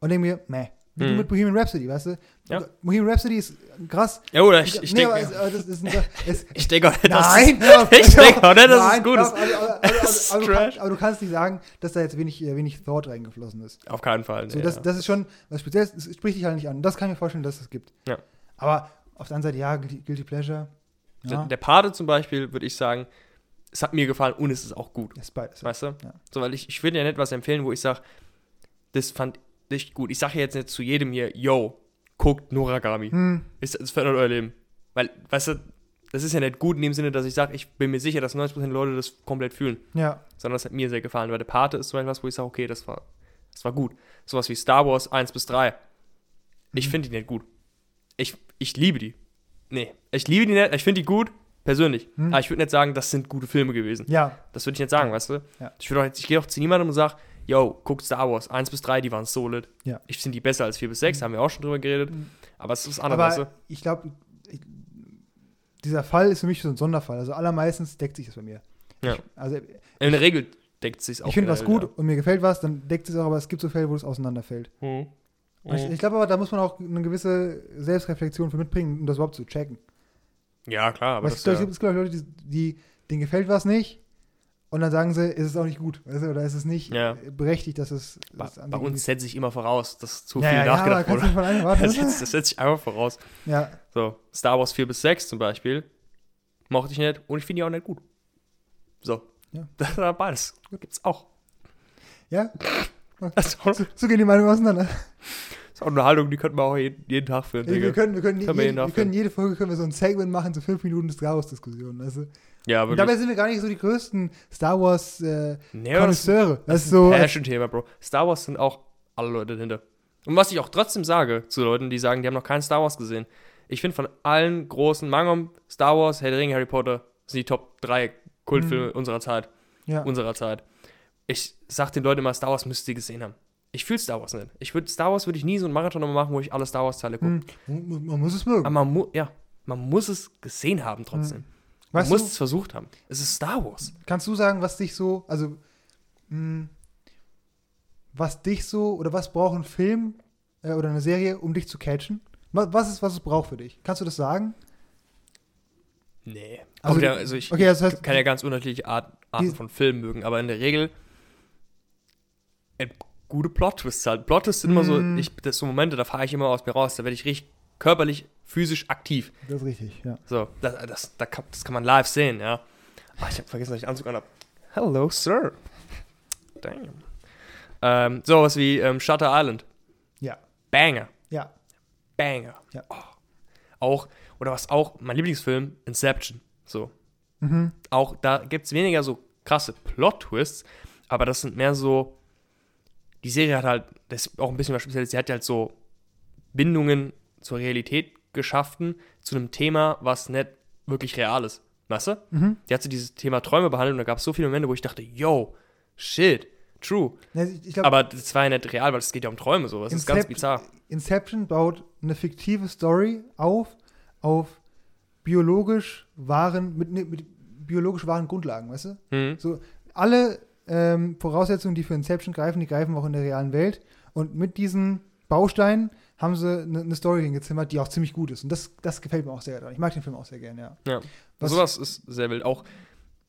und denke mir, meh. Wie du Mhm. mit Bohemian Rhapsody, weißt du? Ja. Bohemian Rhapsody ist krass. Ja, oder ich, ich nee, denke, es, das ist es, ich denke auch dass Nein, es, auf, ich denke Nein, es gut hör ist. auf, aber, Es ist du kannst, aber du kannst nicht sagen, dass da jetzt wenig, äh, wenig Thought reingeflossen ist. Auf keinen Fall. So, nee, das, ja. das ist schon was Spezielles, es spricht dich halt nicht an. Das kann ich mir vorstellen, dass es gibt. Ja. Aber auf der anderen Seite, ja, Guilty, Guilty Pleasure. Der, Ja, der Pate zum Beispiel, würde ich sagen, es hat mir gefallen und es ist auch gut. ist beides. Weißt du? Ja. So, weil ich, ich würde ja nicht was empfehlen, wo ich sage, das fand ich gut. Ich sage jetzt nicht zu jedem hier, yo, guckt Noragami. Hm, Ist, das verändert euer Leben. Weil, weißt du, das ist ja nicht gut in dem Sinne, dass ich sage, ich bin mir sicher, dass 90% der Leute das komplett fühlen. ja, Sondern das hat mir sehr gefallen, weil der Pate ist so etwas, wo ich sage, okay, das war, das war gut. Sowas wie Star Wars 1 bis 3. Ich Mhm. finde die nicht gut. Ich, ich liebe die. Nee, ich liebe die nicht, ich finde die gut, persönlich. Hm. Aber ich würde nicht sagen, das sind gute Filme gewesen. ja, Das würde ich nicht sagen, weißt du? Ja. Ich, auch ich gehe auch zu niemandem und sage, yo, guck Star Wars 1 bis 3, die waren solid. Ja. Ich finde die besser als 4 bis 6, haben wir auch schon drüber geredet. Mhm. Aber es ist anders, aber ich glaube, dieser Fall ist für mich so ein Sonderfall. Also allermeistens deckt sich das bei mir. Ja. Ich, also In der Regel deckt es sich auch. ich finde was gut und mir gefällt was, dann deckt es auch, aber es gibt so Fälle, wo es auseinanderfällt. Ja. Mhm. Ich, ich glaube aber, da muss man auch eine gewisse Selbstreflexion für mitbringen, um das überhaupt zu checken. ja, klar, aber es gibt, ja, es gibt Leute, die, die, denen gefällt was nicht und dann sagen sie, ist es auch nicht gut. Weißt du, oder ist es nicht Ja. berechtigt, dass es. bei, dass bei uns setzt sich immer voraus, dass zu ja, viel ja, ja, nachgedacht du wurde. von. Das setzt, das setzt sich einfach voraus. ja, So, Star Wars 4 bis 6 zum Beispiel, mochte ich nicht und ich finde die auch nicht gut. So. Ja. Das war beides. Gibt's auch. ja, Das so, so gehen die Meinungen auseinander. Das ist auch eine Haltung, die könnten wir auch jeden, jeden Tag führen. Wir können, wir, können, Können wir jeden wir können jede Folge können wir so ein Segment machen, so fünf Minuten Star Wars-Diskussion. Weißt du? Ja, Und aber dabei sind wir gar nicht so die größten Star Wars äh, nee, Konnoisseure. das Das ist so. ein Passion-Thema, Bro. Star Wars sind auch alle Leute dahinter. Und was ich auch trotzdem sage zu Leuten, die sagen, die haben noch keinen Star Wars gesehen. Ich finde von allen großen Mangum, Star Wars, Herr der Ringe, Harry Potter, sind die Top 3 Kultfilme Mhm. unserer Zeit. ja. Unserer Zeit. ich sag den Leuten immer, Star Wars müsst ihr gesehen haben. Ich fühle Star Wars nicht. Ich würde Star Wars würde ich nie so einen Marathon nochmal machen, wo ich alle Star Wars Teile gucke. Hm, man, man muss es mögen. Aber man muss, ja, man muss es gesehen haben trotzdem. Man Weißt muss du, es versucht haben. Es ist Star Wars. kannst du sagen, was dich so, also, mh, was dich so, oder was braucht ein Film äh, oder eine Serie, um dich zu catchen? Was, ist, was es braucht für dich? Kannst du das sagen? Nee. Also, ja, also ich, okay, das heißt, kann ja ganz unterschiedliche Art, Arten von Filmen mögen, aber in der Regel äh, gute Plot-Twists halt. Plot-Twists sind immer so, Mm. ich, das sind so Momente, da fahre ich immer aus mir raus, da werde ich richtig körperlich, physisch aktiv. das ist richtig, ja. So, das, das, da kann, das kann man live sehen, ja. Ah, ich habe vergessen, dass ich Anzug anhab. Hello, Sir. Damn. Ähm, sowas wie ähm, Shutter Island. Ja. Banger. Ja. Banger. Ja. Oh. Auch, oder was auch, mein Lieblingsfilm, Inception. So. Mhm. Auch da gibt es weniger so krasse Plot-Twists, aber das sind mehr so. Die Serie hat halt, das ist auch ein bisschen was Spezielles, sie hat halt so Bindungen zur Realität geschaffen, zu einem Thema, was nicht wirklich real ist. Weißt du? Mhm. Die hat so dieses Thema Träume behandelt und da gab es so viele Momente, wo ich dachte, yo, shit, true. Glaube, Aber das war ja nicht real, weil es geht ja um Träume so. Das ist ganz bizarr. Inception baut eine fiktive Story auf, auf biologisch wahren, mit, mit biologisch wahren Grundlagen, weißt du? Mhm. So, alle ähm, Voraussetzungen, die für Inception greifen, die greifen auch in der realen Welt. Und mit diesen Bausteinen haben sie eine, eine Story hingezimmert, die auch ziemlich gut ist. Und das, das gefällt mir auch sehr. Ich mag den Film auch sehr gern, ja. Ja. Was- Sowas ist sehr wild. Auch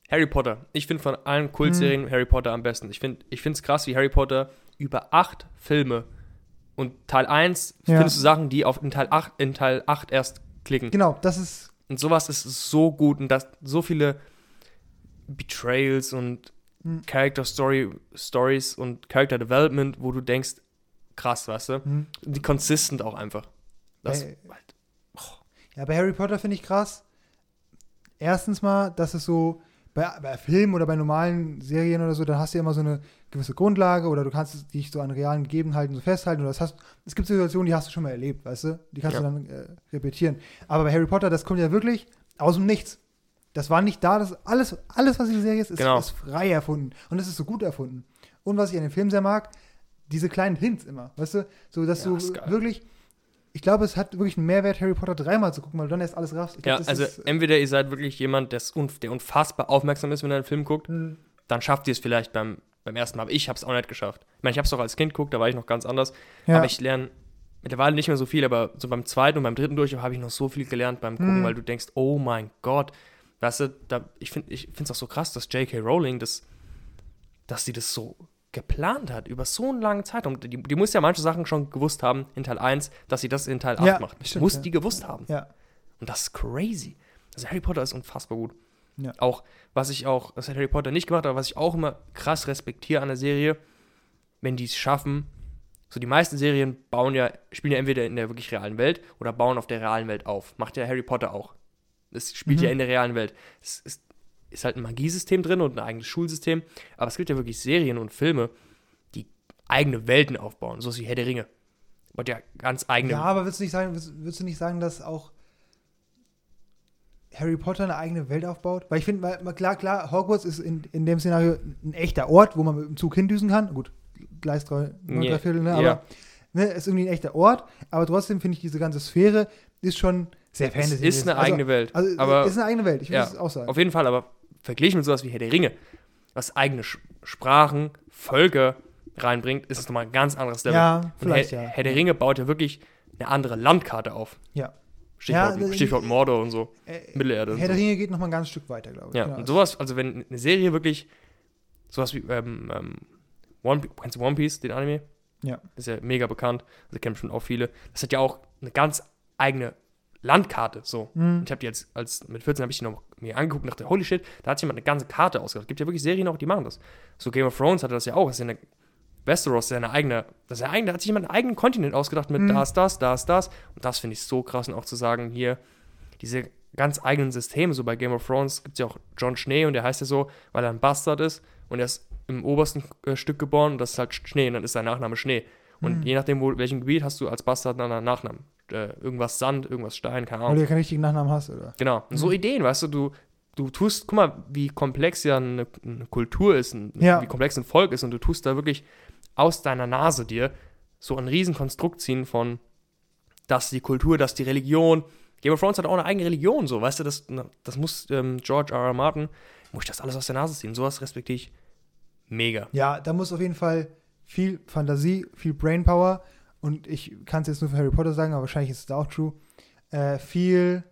Harry Potter. Ich finde von allen Kultserien Harry Potter am besten. Ich finde es krass, wie Harry Potter über acht Filme und Teil 1 Ja. findest du Sachen, die auf in Teil 8, in Teil 8 erst klicken. Genau, das ist, Und sowas ist so gut und das so viele Betrayals und Hm. Character Story, Stories und Character Development, wo du denkst, krass, weißt du? hm. Die consistent auch einfach. Das, Bei- Ja, bei Harry Potter finde ich krass. Erstens mal, dass es so, bei, bei Filmen oder bei normalen Serien oder so, dann hast du ja immer so eine gewisse Grundlage oder du kannst dich so an realen Gegebenheiten so festhalten. Oder das hast, es gibt Situationen, die hast du schon mal erlebt, weißt du? Die kannst Ja. du dann äh, repetieren. Aber bei Harry Potter, das kommt ja wirklich aus dem Nichts. Das war nicht da, das alles, alles, was in der Serie ist, ist, Genau. ist frei erfunden. Und es ist so gut erfunden. Und was ich an dem Film sehr mag, diese kleinen Hints immer, weißt du? So, dass Ja, du wirklich, ich glaube, es hat wirklich einen Mehrwert, Harry Potter dreimal zu gucken, weil du dann erst alles raffst. Ja, glaub, das also ist, entweder ihr seid wirklich jemand, der unfassbar aufmerksam ist, wenn er einen Film guckt, hm, dann schafft ihr es vielleicht beim, beim ersten Mal. Aber ich habe es auch nicht geschafft. Ich meine, ich habe es auch als Kind geguckt, da war ich noch ganz anders. ja, Aber ich lerne mittlerweile nicht mehr so viel, aber so beim zweiten und beim dritten Durchlauf habe ich noch so viel gelernt beim Gucken, Mhm. weil du denkst, oh mein Gott, weißt du, da, ich finde es auch so krass, dass J.K. Rowling das, dass sie das so geplant hat, über so einen langen Zeitraum. Die, die muss ja manche Sachen schon gewusst haben in Teil 1, dass sie das in Teil 8 Ja, macht. stimmt, muss ja. die gewusst haben. ja, Und das ist crazy. Also Harry Potter ist unfassbar gut. Ja. Auch, was ich auch, das hat Harry Potter nicht gemacht, aber was ich auch immer krass respektiere an der Serie, wenn die es schaffen, so die meisten Serien bauen ja, spielen ja entweder in der wirklich realen Welt oder bauen auf der realen Welt auf. Macht ja Harry Potter auch. Es spielt Mhm. ja in der realen Welt. Es ist, ist halt ein Magiesystem drin und ein eigenes Schulsystem, aber es gibt ja wirklich Serien und Filme, die eigene Welten aufbauen, so wie Herr der Ringe. Und ja ganz eigene ja, aber würdest du nicht sagen, würdest, würdest du nicht sagen, dass auch Harry Potter eine eigene Welt aufbaut? Weil ich finde, klar, klar, Hogwarts ist in, in dem Szenario ein echter Ort, wo man mit dem Zug hindüsen kann. Gut, neun, Ja, drei Viertel, ne? Aber ja. ne, ist irgendwie ein echter Ort. Aber trotzdem finde ich, diese ganze Sphäre ist schon sehr Es Fantasy. ist eine eigene Welt. Also, aber ist eine eigene Welt, ich würde ja, auch sagen. Auf jeden Fall, aber verglichen mit sowas wie Herr der Ringe, was eigene Sprachen, Völker reinbringt, ist es nochmal ein ganz anderes Level. Ja, Und Herr, vielleicht ja. Herr der Ringe baut ja wirklich eine andere Landkarte auf. Ja. Stichwort, Ja, Stichwort Mordor und so. Äh, Mittelerde und Herr der so. Ringe geht noch mal ein ganz Stück weiter, glaube ich. Ja, Genau. und sowas, also wenn eine Serie wirklich sowas wie ähm, ähm, One, kennst du One Piece, den Anime? Ja. Ist ja mega bekannt, also kennen bestimmt auch viele. Das hat ja auch eine ganz eigene Landkarte, so. Mhm. Ich habe die jetzt, als mit 14 habe ich die noch mir angeguckt und dachte, holy shit, da hat jemand eine ganze Karte ausgedacht. Gibt ja wirklich Serien auch, die machen das. So Game of Thrones hatte das ja auch. Das ist ja eine Westeros, das ist ja eine eigene, das ist ja eigene, da hat sich jemand einen eigenen Kontinent ausgedacht mit Mhm. da ist das, da ist das. Und das finde ich so krass und auch zu sagen, hier, diese ganz eigenen Systeme, so bei Game of Thrones gibt es ja auch John Schnee und der heißt ja so, weil er ein Bastard ist und er ist im obersten äh, Stück geboren und das ist halt Schnee und dann ist sein Nachname Schnee. Und Mhm. je nachdem, wo, welchem Gebiet hast du als Bastard einen anderen Nachnamen. Äh, irgendwas Sand, irgendwas Stein, keine Ahnung. Weil du keinen richtigen Nachnamen hast, oder? Genau. Und so Mhm. Ideen, weißt du, du, du tust, guck mal, wie komplex ja eine, eine Kultur ist, ein, Ja. wie komplex ein Volk ist und du tust da wirklich aus deiner Nase dir so ein Riesenkonstrukt ziehen von, dass die Kultur, dass die Religion, Game of Thrones hat auch eine eigene Religion, so, weißt du, das, das muss ähm, George R. R. Martin, muss ich das alles aus der Nase ziehen, sowas respektiere ich mega. Ja, da muss auf jeden Fall viel Fantasie, viel Brainpower und ich kann es jetzt nur für Harry Potter sagen, aber wahrscheinlich ist es auch true, äh, viel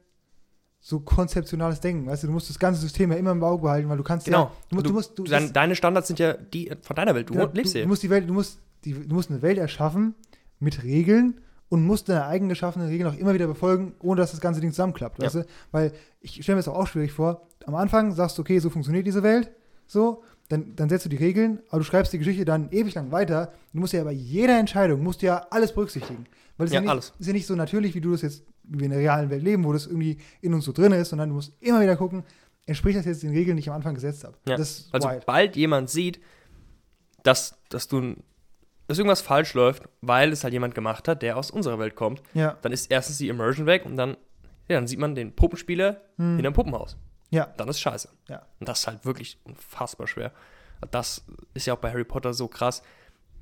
so konzeptionales Denken. Weißt du, du musst das ganze System ja immer im Auge behalten, weil du kannst Genau. ja, du, du musst, du, Dein, deine Standards sind ja die von deiner Welt, du genau, lebst du, du musst die Welt, du musst, die, du musst eine Welt erschaffen mit Regeln und musst deine eigen geschaffenen Regeln auch immer wieder befolgen, ohne dass das ganze Ding zusammenklappt, Ja. weißt du? Weil ich stelle mir das auch, auch schwierig vor. Am Anfang sagst du, okay, so funktioniert diese Welt, so, dann, dann setzt du die Regeln, aber du schreibst die Geschichte dann ewig lang weiter. Du musst ja bei jeder Entscheidung, musst du ja alles berücksichtigen. Weil es Ja, ja, nicht, alles. ist ja nicht so natürlich, wie du das jetzt, wie wir in der realen Welt leben, wo das irgendwie in uns so drin ist, sondern du musst immer wieder gucken, entspricht das jetzt den Regeln, die ich am Anfang gesetzt habe. Ja, Also, wild. sobald jemand sieht, dass, dass du dass irgendwas falsch läuft, weil es halt jemand gemacht hat, der aus unserer Welt kommt, Ja. dann ist erstens die Immersion weg und dann, ja, dann sieht man den Puppenspieler Hm. in einem Puppenhaus. Ja. Dann ist scheiße. Ja. Und das ist halt wirklich unfassbar schwer. Das ist ja auch bei Harry Potter so krass.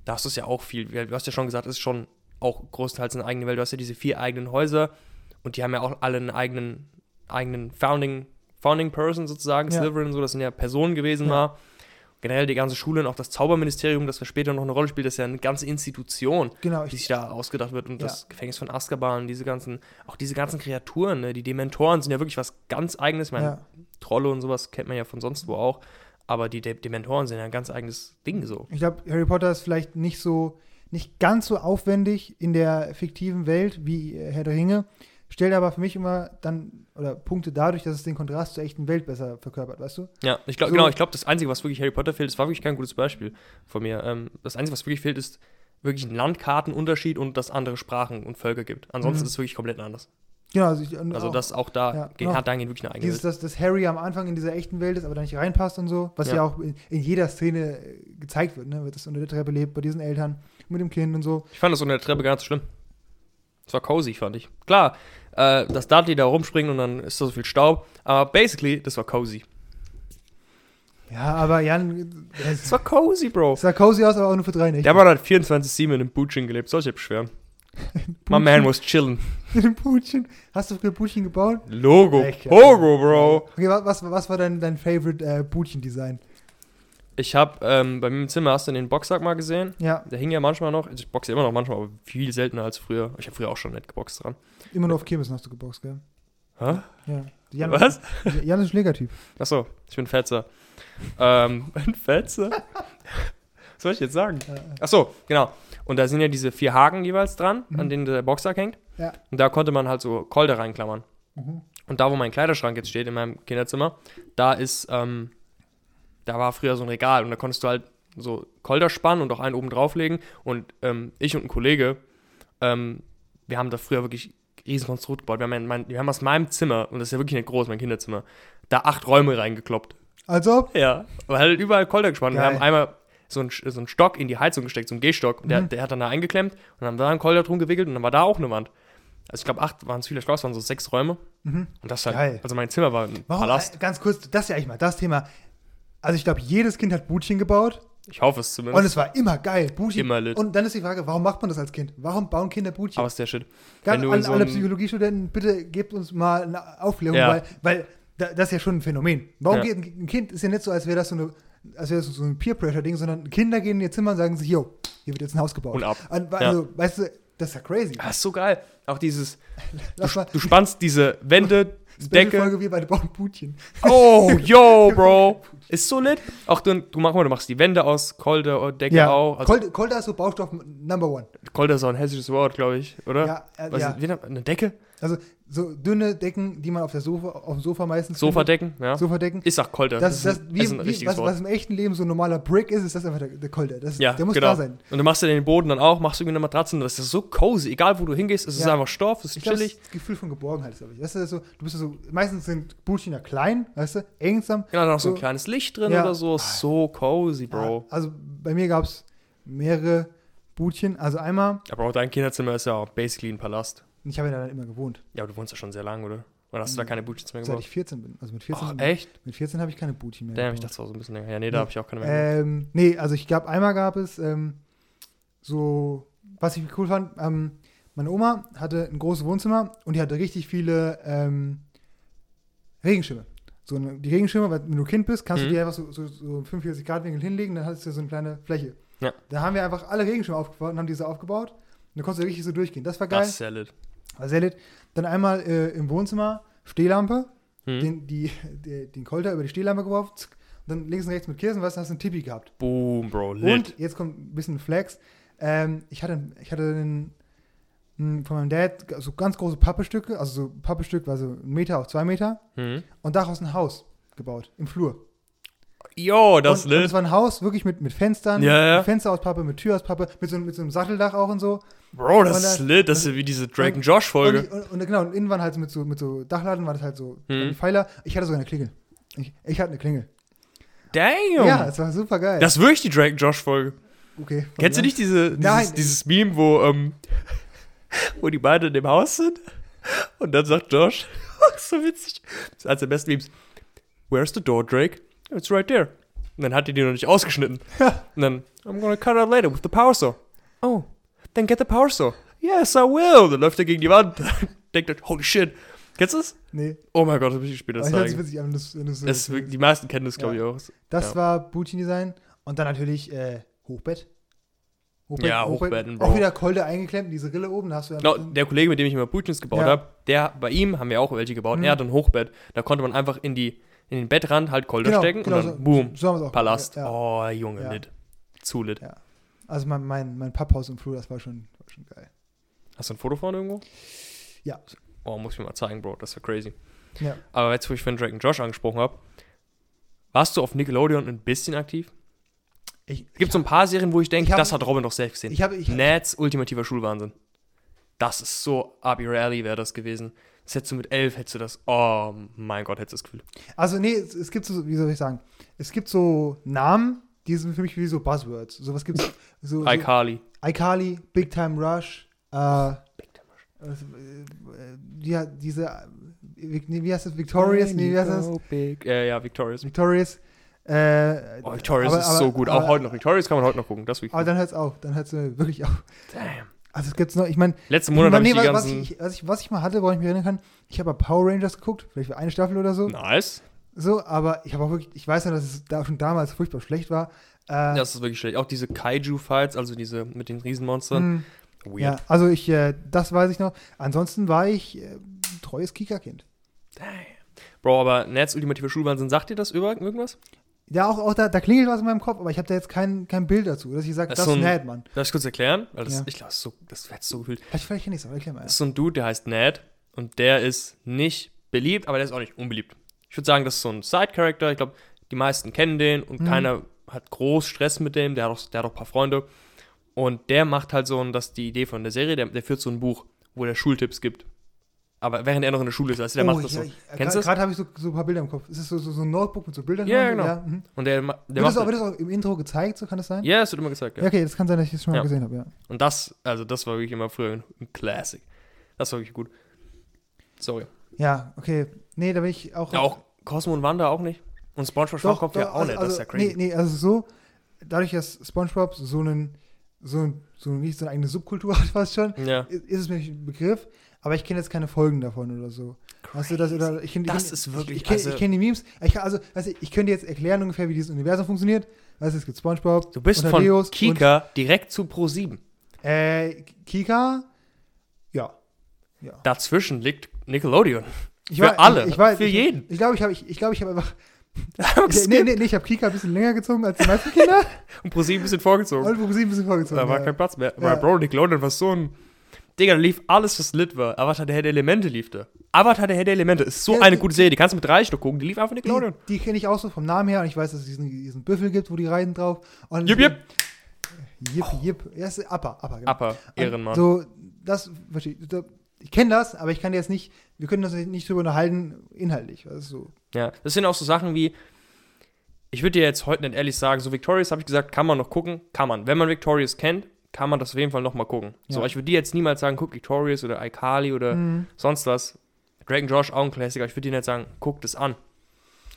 Da hast du es ja auch viel. Du hast ja schon gesagt, es ist schon auch großteils eine eigene Welt. Du hast ja diese vier eigenen Häuser und die haben ja auch alle einen eigenen, eigenen Founding, Founding Person sozusagen, Ja. Slytherin so, das sind ja Personen gewesen Ja. mal. Generell die ganze Schule und auch das Zauberministerium, das später noch eine Rolle spielt, das ist ja eine ganze Institution Genau, die ich, sich da ausgedacht wird und Ja. das Gefängnis von Azkaban, diese ganzen, auch diese ganzen Kreaturen, ne? die Dementoren sind ja wirklich was ganz eigenes. Ich meine, ja. Trolle und sowas kennt man ja von sonst wo auch, aber die De Dementoren sind ja ein ganz eigenes Ding so. Ich glaube, Harry Potter ist vielleicht nicht so, nicht ganz so aufwendig in der fiktiven Welt wie äh, Herr der Ringe, stellt aber für mich immer dann, oder Punkte dadurch, dass es den Kontrast zur echten Welt besser verkörpert, weißt du? Ja, ich glaube, So- genau, ich glaube, das Einzige, was wirklich Harry Potter fehlt, das war wirklich kein gutes Beispiel von mir. Ähm, das Einzige, was wirklich fehlt, ist wirklich ein Landkartenunterschied und dass andere Sprachen und Völker gibt. Ansonsten Mhm. ist es wirklich komplett anders. Genau, also, ich, Also auch das auch da Ja, geht, genau. hat dahingehend wirklich eine eigene dieses, Welt. dass, dass Harry am Anfang in dieser echten Welt ist, aber da nicht reinpasst und so, was ja, Ja. auch in, in jeder Szene äh, gezeigt wird, ne? Wird das unter der Treppe lebt, bei diesen Eltern, mit dem Kind und so. Ich fand das unter der Treppe gar nicht so schlimm. Es war cozy, fand ich. Klar, äh, dass Dudley da rumspringt und dann ist da so viel Staub, aber basically, das war cozy. Ja, aber Jan, Es es war cozy, Bro. sah cozy aus, aber auch nur für drei Nächte. Der Mann hat 24-7 in einem Bootchen gelebt, soll ich nicht beschweren. My man was chillen. Mit dem Putchen. Hast du früher Putchen gebaut? Logo. Echt. Pogo, Bro. Okay, wa- was, was war dein, dein Favorite äh, Putchen-Design? Ich habe ähm, bei mir im Zimmer, hast du den Boxsack mal gesehen? Ja, Der hing ja manchmal noch. Ich boxe immer noch manchmal, aber viel seltener als früher. Ich habe früher auch schon nicht geboxt dran. immer nur auf Kirmessen hast du geboxt, gell? Hä? Ja. Jan, Was? Jan ist Schlägertyp. Achso, ich bin Fetzer. ähm, ein Fetzer? Was soll ich jetzt sagen? Achso, genau. Und da sind ja diese vier Haken jeweils dran, Mhm. an denen der Boxsack hängt. Ja. Und da konnte man halt so Kolder reinklammern. mhm. Und da, wo mein Kleiderschrank jetzt steht, in meinem Kinderzimmer, da ist, ähm, da war früher so ein Regal und da konntest du halt so Kolder spannen und auch einen oben drauflegen. Und ähm, ich und ein Kollege, ähm, wir haben da früher wirklich riesen Konstrukt gebaut. Wir haben, in mein, wir haben aus meinem Zimmer, und das ist ja wirklich nicht groß, mein Kinderzimmer, da acht Räume reingekloppt. Als ob? Ja, weil halt überall Kolder gespannt. Wir Geil. haben einmal so einen, so einen Stock in die Heizung gesteckt, so einen Gehstock. Und der, Mhm. der hat dann da eingeklemmt und dann haben wir da einen Kolder drum gewickelt und dann war da auch eine Wand. Also ich glaube, acht waren es viele, ich glaube, es waren so sechs Räume. Mhm. Und das halt, Geil. also mein Zimmer war ein Warum? Palast. Äh, ganz kurz, das ja eigentlich mal das Thema. Also ich glaube, jedes Kind hat Butchen gebaut Ich hoffe es und zumindest. es war immer geil. Butchen. Immer lit. Und dann ist die Frage, warum macht man das als Kind? Warum bauen Kinder Butchen? Aber ist der Shit. Ganz, wenn du alle, so alle Psychologiestudenten, bitte gebt uns mal eine Aufklärung, Ja. weil, weil da, das ist ja schon ein Phänomen. Warum Ja. geht ein, Kind, ist ja nicht so, als wäre das so, eine, als wäre das so ein Peer-Pressure-Ding, sondern Kinder gehen in ihr Zimmer und sagen sich, yo, hier wird jetzt ein Haus gebaut. Und ab. Und, also, weißt du, das ist ja crazy. Das ist so geil. Auch dieses, mal, du spannst diese Wände, Decke. Folge, wir beide bauen Butchen. Oh, yo, Bro. Ist so lit. Auch du, du, mach mal, du machst die Wände aus Kolder, Decke auch. Also, Kolder, Kolder ist so Baustoff Number One. Kolder ist auch ein hässliches Wort, glaube ich, oder? Ja, äh, Was ja. ist, eine Decke? Also so dünne Decken, die man auf, der Sofa, auf dem Sofa meistens Sofadecken, ja. Sofadecken. Ich sag Kolder. Das, das, ist, ein, wie, ist ein wie, was, was im echten Leben so ein normaler Brick ist, ist das einfach der, der Kolder. Das, ja, der muss genau. da sein. Und du machst ja den Boden dann auch, machst irgendwie eine Matratze und das ist so cozy. Egal, wo du hingehst, es ist Ja. einfach Stoff, es ist Ich das chillig. ist das Gefühl von Geborgenheit, glaube ich. Weißt du, so, du bist ja so, meistens sind Butchen ja klein, weißt du, engsam. Genau, noch so ein so- kleines Licht drin Ja. oder so. So cozy, Bro. Also bei mir gab es mehrere Butchen. Also einmal, Aber auch dein Kinderzimmer ist ja auch basically ein Palast. Ich habe ja da immer gewohnt. Ja, aber du wohnst ja schon sehr lang, oder? Oder hast du da keine Bootins mehr Seit gebaut? ich 14 bin. Also mit 14, Ach, echt? mit 14 habe ich keine Booty mehr. Damn, ich gebaut. dachte, das war so ein bisschen länger. Ja, nee, da Nee. habe ich auch keine mehr. Ähm, nee, also ich glaube, einmal gab es ähm, so, was ich cool fand, ähm, meine Oma hatte ein großes Wohnzimmer und die hatte richtig viele ähm, Regenschirme. So, eine- die Regenschirme, weil wenn du Kind bist, kannst Mhm. du die einfach so, so, so 45 Grad Winkel hinlegen, dann hast du so eine kleine Fläche. Ja. Da haben wir einfach alle Regenschirme aufgebaut und haben diese aufgebaut. Und dann konntest du richtig so durchgehen. Das war geil. das ist sehr lit. Sehr lit. Dann einmal äh, im Wohnzimmer Stehlampe, Hm? den, die, die, den Kolter über die Stehlampe geworfen, und dann links und rechts mit Kirsten, was, hast du einen Tippi gehabt. Boom, Bro, lit. Und jetzt kommt ein bisschen Flex. Ähm, ich hatte, ich hatte einen, einen, von meinem Dad so ganz große Pappestücke, also so Pappestück war so ein Meter auf zwei Meter Hm? und daraus ein Haus gebaut im Flur. Yo, das und, ist und es lit. war ein Haus wirklich mit, mit Fenstern, Ja, ja. mit Fenster aus Pappe, mit Tür aus Pappe, mit so, mit so einem Satteldach auch und so. Bro, das ist lit. Das ist wie diese Drake und Josh Folge. Und, und, und genau, und innen waren halt mit so, mit so Dachladen, war das halt so Mhm. die Pfeiler. Ich hatte sogar eine Klingel. Ich, ich hatte eine Klingel. Damn. Ja, es war super geil. Das ist wirklich die Drake und Josh Folge. okay. Kennst du nicht diese, dieses, Nein. dieses Meme, wo, ähm, wo die beiden in dem Haus sind? Und dann sagt Josh, so witzig, das ist eines der besten Memes, Where's the door, Drake? It's right there. Und dann hat die die noch nicht ausgeschnitten. Und dann, I'm gonna cut out later with the power saw. Oh, then get the power saw. Yes, I will. Dann läuft er gegen die Wand. Denkt er, holy shit. Kennst du das? Nee, Oh mein Gott, das muss ich später zeigen. witzig wenn du's- wenn du's so- Das ist wirklich, die meisten kennen das, glaube ich, auch. Das Ja. war Booty-Design. Und dann natürlich äh, Hochbett. Ja, Hochbetten, Auch Bro. wieder Kolde eingeklemmt, diese Rille oben, da hast du ja Genau, der Kollege, mit dem ich immer Butchens gebaut Ja. habe, der, bei ihm haben wir auch welche gebaut. Mhm. Er hat ein Hochbett. Da konnte man einfach in die, in den Bettrand halt Kolder Genau, stecken genau und dann so- boom, so haben auch Palast. gemacht, Oh, Junge, Ja. lit. Zu lit. Ja. Also mein, mein, mein Papphaus im Flur, das war schon, war schon geil. Hast du ein Foto von irgendwo? Ja. Oh, muss ich mir mal zeigen, Bro. Das wäre crazy. Ja. Aber jetzt, wo ich von Drake und Josh angesprochen habe, warst du auf Nickelodeon ein bisschen aktiv? Ich, Es gibt so ein paar Serien, wo ich denke, ich hab- das hat Robin doch selbst gesehen. ich habe, ich, Nats ultimativer Schulwahnsinn. Das ist so up your alley wäre das gewesen. Das hättest du mit elf, hättest du das, oh mein Gott, hättest du das Gefühl. Also nee, es, es gibt so, wie soll ich sagen, es gibt so Namen, die sind für mich wie so Buzzwords. Sowas gibt es. So, so iCarly. iCarly, Big Time Rush, äh, was, äh, ja, diese, äh, wie, heißt das, Victorious, nee, wie heißt das? Big. Ja, ja, Victorious. Victorious. Äh, Oh, Victorious aber- ist aber- so gut. Auch aber- heute noch. Victorious kann man heute noch gucken. Das Aber dann hört es auf, dann hört es wirklich auf. Damn. Also es gibt noch, ich meine, Letzten Monat habe nee, ich die was, was, ich, was, ich, was ich mal hatte, woran ich mich erinnern kann, ich habe Power Rangers geguckt, vielleicht für eine Staffel oder so. nice. So, aber ich habe auch wirklich, ich weiß ja, dass es da schon damals furchtbar schlecht war. Äh, Das ist wirklich schlecht. Auch diese Kaiju-Fights, also diese mit den Riesenmonstern. mh, Weird. ja, also ich, äh, das weiß ich noch. Ansonsten war ich äh, ein treues Kika-Kind. Damn. Bro, aber Nets ultimative Schulwahnsinn, sagt dir das über irgendwas? Ja, auch, auch da, da klingelt was in meinem Kopf, aber ich habe da jetzt kein, kein Bild dazu, dass ich sage, Das das, ist so ein- Ned, Mann. Darf ich kurz erklären? Weil das, Ja. ich glaube, so, das hätte so gefühlt. Vielleicht, vielleicht kenne ich es auch, erklär mal. Das ist so ein Dude, der heißt Ned und der ist nicht beliebt, aber der ist auch nicht unbeliebt. Ich würde sagen, das ist so ein Side-Character. Ich glaube, die meisten kennen den und Mhm. keiner hat groß Stress mit dem. Der hat, auch, der hat auch ein paar Freunde. Und der macht halt so, und das ist die Idee von der Serie, der, der führt so ein Buch, wo der Schultipps gibt. Aber während er noch in der Schule ist, also der macht das ja, so. ich- Kennst du das? Gerade habe ich so, so ein paar Bilder im Kopf. Ist das so, so, so ein Notebook mit so Bildern? Ja, genau. Ja, mhm. Und der, der wird, das auch, wird das auch im Intro gezeigt, so kann das sein? ja, es wird immer gesagt, ja. Ja, okay, das kann sein, dass ich das schon mal Ja. gesehen habe, ja. Und das, also das war wirklich immer früher ein, Classic. Das war wirklich gut. Sorry. Ja, okay. Nee, da bin ich auch. Ja, auch Cosmo und Wanda auch nicht. Und SpongeBob Schwammkopf ja auch also, nicht. Das ist ja also, crazy. Nee, nee, also so, dadurch, dass Spongebob so einen, so, so nicht so eine eigene Subkultur hat fast schon, Ja. ist ist es mir ein Begriff, aber ich kenne jetzt keine Folgen davon oder so. Weißt du das? Oder ich kenn, Das ich kenn, ist wirklich- Ich, ich kenne also- kenn die Memes. Ich, also, weißt du, ich könnte jetzt erklären ungefähr, wie dieses Universum funktioniert. Weißt du, es gibt Spongebob. Du bist von Thaddeus Kika direkt zu Pro7. Und, äh, Kika, ja. ja. Dazwischen liegt Nickelodeon. Ich Für war- alle, Ich, war, für jeden. Ich glaube, ich habe ich, ich, glaub, ich hab einfach. Nee, nee, nee, ich habe Kika ein bisschen länger gezogen als die meisten Kinder. Und Pro7 ein bisschen vorgezogen. und Pro 7 ein bisschen vorgezogen. Da war ja. kein Platz mehr. Ja. Aber Bro, Nickelodeon war so ein. Digga, da lief alles, was lit war. Avatar der Herr der Elemente lief da. Avatar der Herr der Elemente ist so Ja, eine die- gute Serie. Die kannst du mit drei Stück gucken. Die lief einfach Nickelodeon. Die, die kenne ich auch so vom Namen her und ich weiß, dass es diesen, diesen Büffel gibt, wo die reiten drauf. Und Jip, jip. Jip, jip. Ja, ist Upper, Upper, genau. Und Ehrenmann. So, das, verstehe ich. Kenne das, aber ich kann dir jetzt nicht, wir können das nicht drüber unterhalten, inhaltlich. Ist so. Ja, das sind auch so Sachen wie, ich würde dir jetzt heute nicht ehrlich sagen, so Victorious habe ich gesagt, kann man noch gucken, kann man. Wenn man Victorious kennt, kann man das auf jeden Fall noch mal gucken. So, Ja. ich würde dir jetzt niemals sagen, guck Victorious oder iCarly oder Mhm. sonst was. Drake und Josh auch ein Klassiker. Ich würde dir nicht sagen, guckt es an.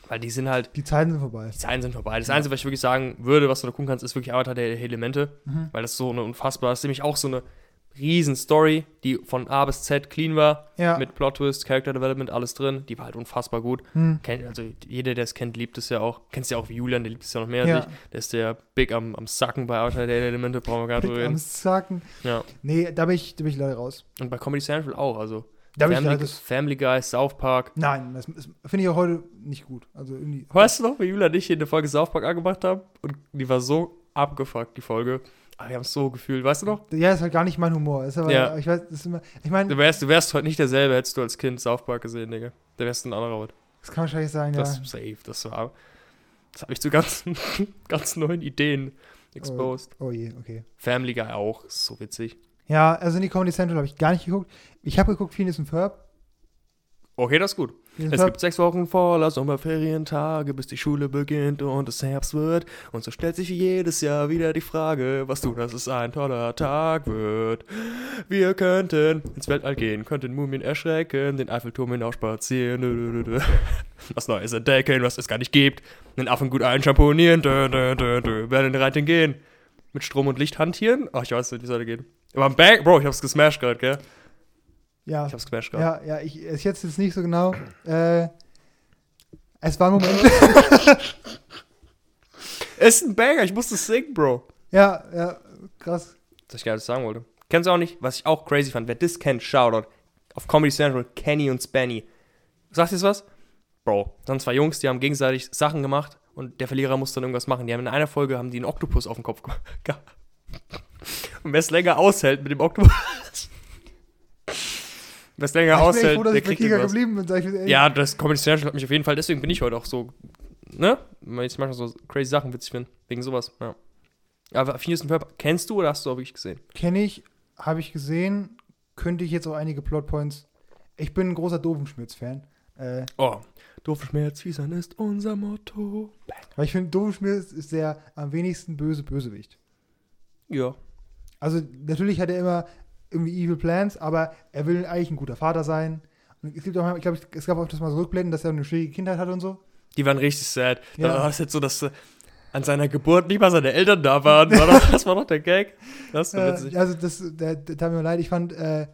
Weil die sind halt, Die Zeiten sind vorbei. die Zeiten sind vorbei. Das Ja. Einzige, was ich wirklich sagen würde, was du da gucken kannst, ist wirklich Avatar der Elemente. Mhm. Weil das ist so eine unfassbar, das ist nämlich auch so eine riesen Story, die von A bis Z clean war. Ja. Mit Plot Twist, Character Development, alles drin. Die war halt unfassbar gut. Hm. Also jeder, der es kennt, liebt es ja auch. Kennst ja auch wie Julian, der liebt es ja noch mehr als Ja. ich. Der ist der Big am, am Sacken bei Avatar der Elemente, brauchen wir gar nicht drüber Am reden. Sacken. Ja. Nee, da bin ich, da bin ich leider raus. Und bei Comedy Central auch, also Da bin ich Family, leider, Family Guy, South Park. nein, das, das finde ich auch heute nicht gut. Also irgendwie. Weißt du noch, wie Julian und ich hier eine Folge South Park angemacht haben? Und die war so abgefuckt, die Folge. Aber wir haben es so gefühlt, weißt du noch? Ja, ist halt gar nicht mein Humor. Ist aber, Ja. ich weiß, das ist immer, ich meine, Du wärst, du wärst heute nicht derselbe, hättest du als Kind South Park gesehen, Digga. Der wärst ein anderer heute. das kann wahrscheinlich sein, ja. Das ist safe, das war. Das habe ich zu ganz, ganz neuen Ideen exposed. Oh je, okay. Family Guy auch, ist so witzig. Ja, also in die Comedy Central habe ich gar nicht geguckt. Ich habe geguckt, Phineas und Ferb. Okay, das ist gut. Es gibt sechs Wochen voller Sommerferientage, bis die Schule beginnt und es Herbst wird. Und so stellt sich jedes Jahr wieder die Frage, was tun, dass es ein toller Tag wird. Wir könnten ins Weltall gehen, könnten Mumien erschrecken, den Eiffelturm dö. was Neues entdecken, was es gar nicht gibt, einen Affen gut einschamponieren, werden in den Reiting gehen. Mit Strom und Licht hantieren? Ach, ich weiß nicht, wie soll das gehen. Aber ein Bang, Bro, ich hab's gesmashed gerade, gell? Ja, Ich hab's gesmashed gerade. ja, ja, ich, ich jetzt jetzt nicht so genau. Äh, es war ein Moment. Es ist ein Banger, ich musste singen, Bro. ja, ja, krass. was ich gerade sagen wollte. Kennst du auch nicht, was ich auch crazy fand? Wer das kennt, Shoutout. Auf Comedy Central, Kenny und Spanny. Sagt ihr was? Bro, dann zwei Jungs, die haben gegenseitig Sachen gemacht und der Verlierer muss dann irgendwas machen. Die haben in einer Folge haben die einen Oktopus auf dem Kopf gehabt. Und wer es länger aushält mit dem Oktopus. Es länger ich bin echt aushält, froh, dass der ich bei Kika geblieben bin. Sag ich, ey, Ja, das Comedy Central hat mich auf jeden Fall, deswegen bin ich heute auch so, ne? Weil ich manchmal so crazy Sachen witzig finde. Wegen sowas, ja. Aber Phineas und Ferb, kennst du oder hast du auch wirklich gesehen? Kenne ich, habe ich gesehen, könnte ich jetzt auch einige Plotpoints. Ich bin ein großer Doofenschmirz-Fan. Äh, Oh, Doofenschmerz, wie sein ist unser Motto. weil ich finde, Doofenschmirz ist der am wenigsten böse Bösewicht. Ja. Also, natürlich hat er immer irgendwie Evil Plans, aber er will eigentlich ein guter Vater sein. Und es gibt auch, ich glaube, es gab auch das mal so Rückblenden, dass er eine schwierige Kindheit hat und so. Die waren richtig sad. Ja. Da war es jetzt so, dass äh, an seiner Geburt nicht mal seine Eltern da waren. War doch, das war doch der Gag. Das ist so witzig. Äh, also, das, der, der tat mir leid. Ich fand äh,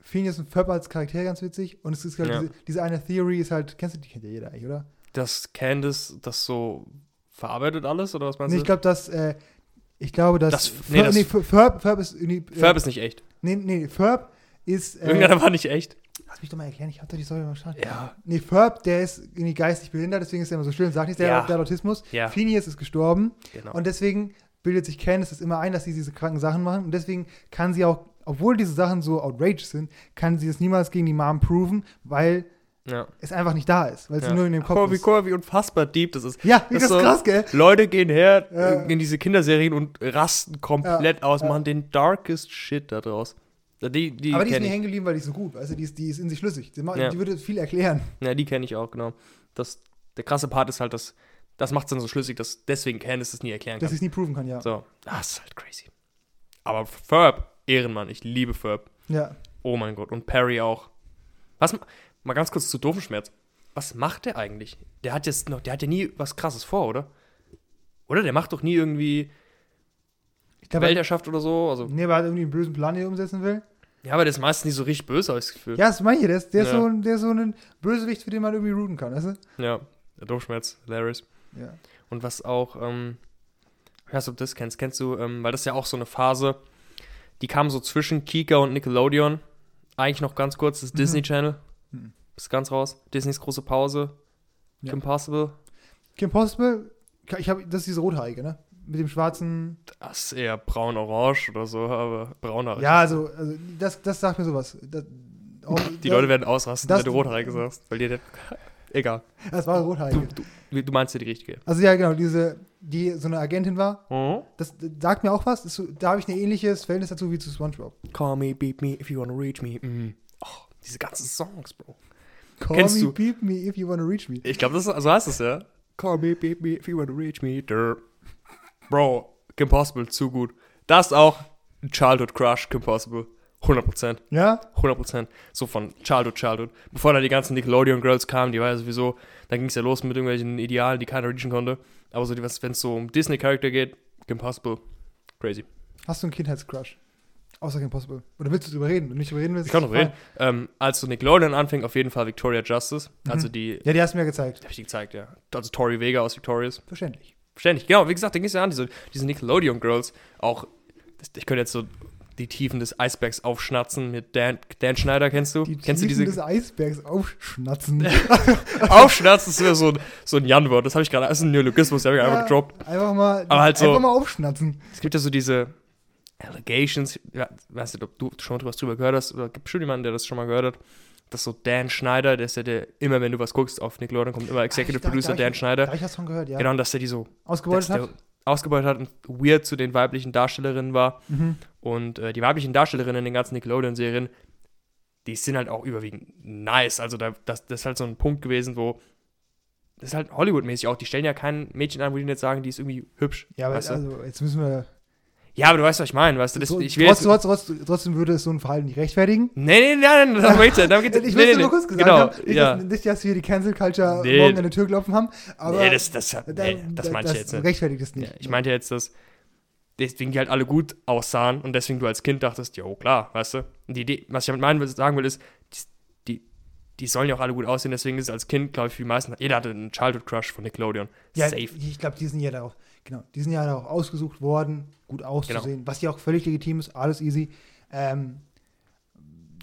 Phineas und Ferb als Charakter ganz witzig. Und es ist halt Ja. diese, diese eine Theory ist halt, kennst du die, kennt ja jeder eigentlich, oder? Dass Candace das so verarbeitet alles, oder was meinst Nee, du? ich glaube, dass, äh, ich glaube, dass, Das- nee, das- nee, Fer- Ferb, Ferb ist irgendwie, äh, Ferb ist nicht echt. Nee, nee, Ferb ist, äh, Irgendeiner war nicht echt. lass mich doch mal erklären, ich hab doch die Story mal verstanden. Ja. Nee, Ferb, der ist irgendwie geistig behindert, deswegen ist er immer so still und sagt nichts, der, Ja. hat Autismus. Ja, Phineas ist gestorben genau. und deswegen bildet sich Candace das immer ein, dass sie diese kranken Sachen machen und deswegen kann sie auch, obwohl diese Sachen so outrageous sind, kann sie es niemals gegen die Mom proven, weil ja. es einfach nicht da ist, weil sie ja. nur in dem Kopf Guck wie, ist. guck mal, wie unfassbar deep das ist. Ja, wie Das das ist so- krass, gell? Leute gehen her Ja. äh, in diese Kinderserien und rasten komplett Ja, aus, ja. machen den darkest Shit da draus. Die, die Aber die ist ich. hängen geblieben, weil die ist so gut. Also die ist, die ist in sich schlüssig. Die, die würde viel erklären. Ja, die kenne ich auch, genau. Das, der krasse Part ist halt, dass das macht es dann so schlüssig, dass deswegen Candice es nie erklären Dass kann. ich es nie proven kann, ja. So, das ist halt crazy. Aber Ferb, Ehrenmann, ich liebe Ferb. Ja. Oh mein Gott, und Perry auch. Was, mal ganz kurz zu Doofenschmerz. Was macht der eigentlich? Der hat jetzt noch, der hat ja nie was krasses vor, oder? Oder? Der macht doch nie irgendwie Ich glaube, Weltherrschaft oder so. Also, nee, aber er hat irgendwie einen bösen Plan, den er umsetzen will. ja, aber der ist meistens nicht so richtig böse, habe ich das Gefühl. Ja, das meine ich. Der ist, der, ist Ja. so, ein- der ist so ein Bösewicht, für den man irgendwie routen kann, weißt du? Ja, der Doofenschmerz, hilarious. Ja. Und was auch, ähm, ich weiß nicht, ob du das kennst, kennst du, ähm, weil das ist ja auch so eine Phase, die kam so zwischen Kika und Nickelodeon. Eigentlich noch ganz kurz, das Mhm. Disney Channel. Mhm. Ist ganz raus. Disneys große Pause. Ja. Kim Possible. Kim Possible, ich hab, das ist diese rothaarige, ne? Mit dem schwarzen. Das ist eher braun-orange oder so, aber brauner. Ja, also, also das, das sagt mir sowas. Das, auch, Die das, Leute werden ausrasten, wenn du Rothaarige sagst. Weil dir das, egal. Das war eine Du, rothaarige. du, du meinst ja die richtige. Also ja, genau, diese, die so eine Agentin war. Mhm. Das, das sagt mir auch was. Das, da habe ich ein ähnliches Verhältnis dazu wie zu SpongeBob. Call me, beat me, if you wanna reach me. Mhm. Oh, diese ganzen Songs, Bro. Call Kennst me, du- beep me if you wanna reach me. Ich glaube, das so heißt es ja. Call me, beat me, if you wanna reach me. Durr. Bro, Kim Possible, zu gut. Das ist auch ein Childhood Crush, Kim Possible. 100 Prozent. Ja? 100 Prozent. So von Childhood, Childhood. Bevor da die ganzen Nickelodeon Girls kamen, die war ja sowieso, da ging es ja los mit irgendwelchen Idealen, die keiner reachen konnte. Aber so, wenn es so um Disney-Charakter geht, Kim Possible, crazy. Hast du einen Kindheitscrush? Außer Kim Possible. Oder willst du drüber reden? Wenn du nicht drüber reden willst, Ich kann noch reden. Ähm, als so Nickelodeon anfing, auf jeden Fall Victoria Justice. Mhm. Also die, Ja, die hast du mir gezeigt. hab ich dir gezeigt, ja. Also Tori Vega aus Victorious. Verständlich. Ständig, genau, wie gesagt, da ging es ja an, diese, diese Nickelodeon Girls, auch, ich könnte jetzt so die Tiefen des Eisbergs aufschnatzen mit Dan, Dan Schneider, kennst du? Die kennst du Tiefen diese? des Eisbergs aufschnatzen. Aufschnatzen ist ja so, ein- so ein Jan-Wort, das habe ich gerade, das ist ein Neologismus, der habe ich einfach Ja, gedroppt. Einfach mal, Aber halt so- einfach mal aufschnatzen. Es gibt ja so diese Allegations, ja, weiß nicht, ob du schon mal was drüber gehört hast, oder gibt bestimmt jemanden, der das schon mal gehört hat, dass so Dan Schneider, der ist ja der, immer wenn du was guckst auf Nickelodeon, kommt immer Executive Ah, da- Producer da- Dan Da Schneider. habe ich was von gehört, ja. Genau, und dass der die so Ausgebeutet hat. ausgebeutet hat und weird zu den weiblichen Darstellerinnen war. Mhm. Und äh, die weiblichen Darstellerinnen in den ganzen Nickelodeon-Serien, die sind halt auch überwiegend nice. Also da, das, das ist halt so ein Punkt gewesen, wo das ist halt Hollywood-mäßig auch. Die stellen ja kein Mädchen an, wo die nicht sagen, die ist irgendwie hübsch. Ja, aber weißt du? also, jetzt müssen wir. Ja, aber du weißt, was ich meine, weißt du? Das, ich will trotz, trotz, trotz, trotzdem würde es so ein Verhalten nicht rechtfertigen. nee, nee, nein, nein, darum geht's ja. Darum geht's, Ich nee, will nee, nur nee. kurz gesagt genau, haben, nicht, ja. dass, nicht, dass wir die Cancel Culture Nee. morgen an der Tür klopfen haben, aber nee, das, das, da- nee, das meinte ich jetzt nicht. rechtfertigt es nicht. Ja, ich meinte jetzt, dass deswegen die halt alle gut aussahen und deswegen du als Kind dachtest, jo, klar, weißt du? Und die Idee, was ich damit meinen will, sagen will, ist, die, die, sollen ja auch alle gut aussehen, deswegen ist es als Kind, glaube ich, für die meisten, jeder hatte einen Childhood-Crush von Nickelodeon. Ja, Safe. ich glaube, die sind ja darauf, genau, die sind ja darauf ausgesucht worden, gut auszusehen, Genau. was ja auch völlig legitim ist, alles easy. Ähm,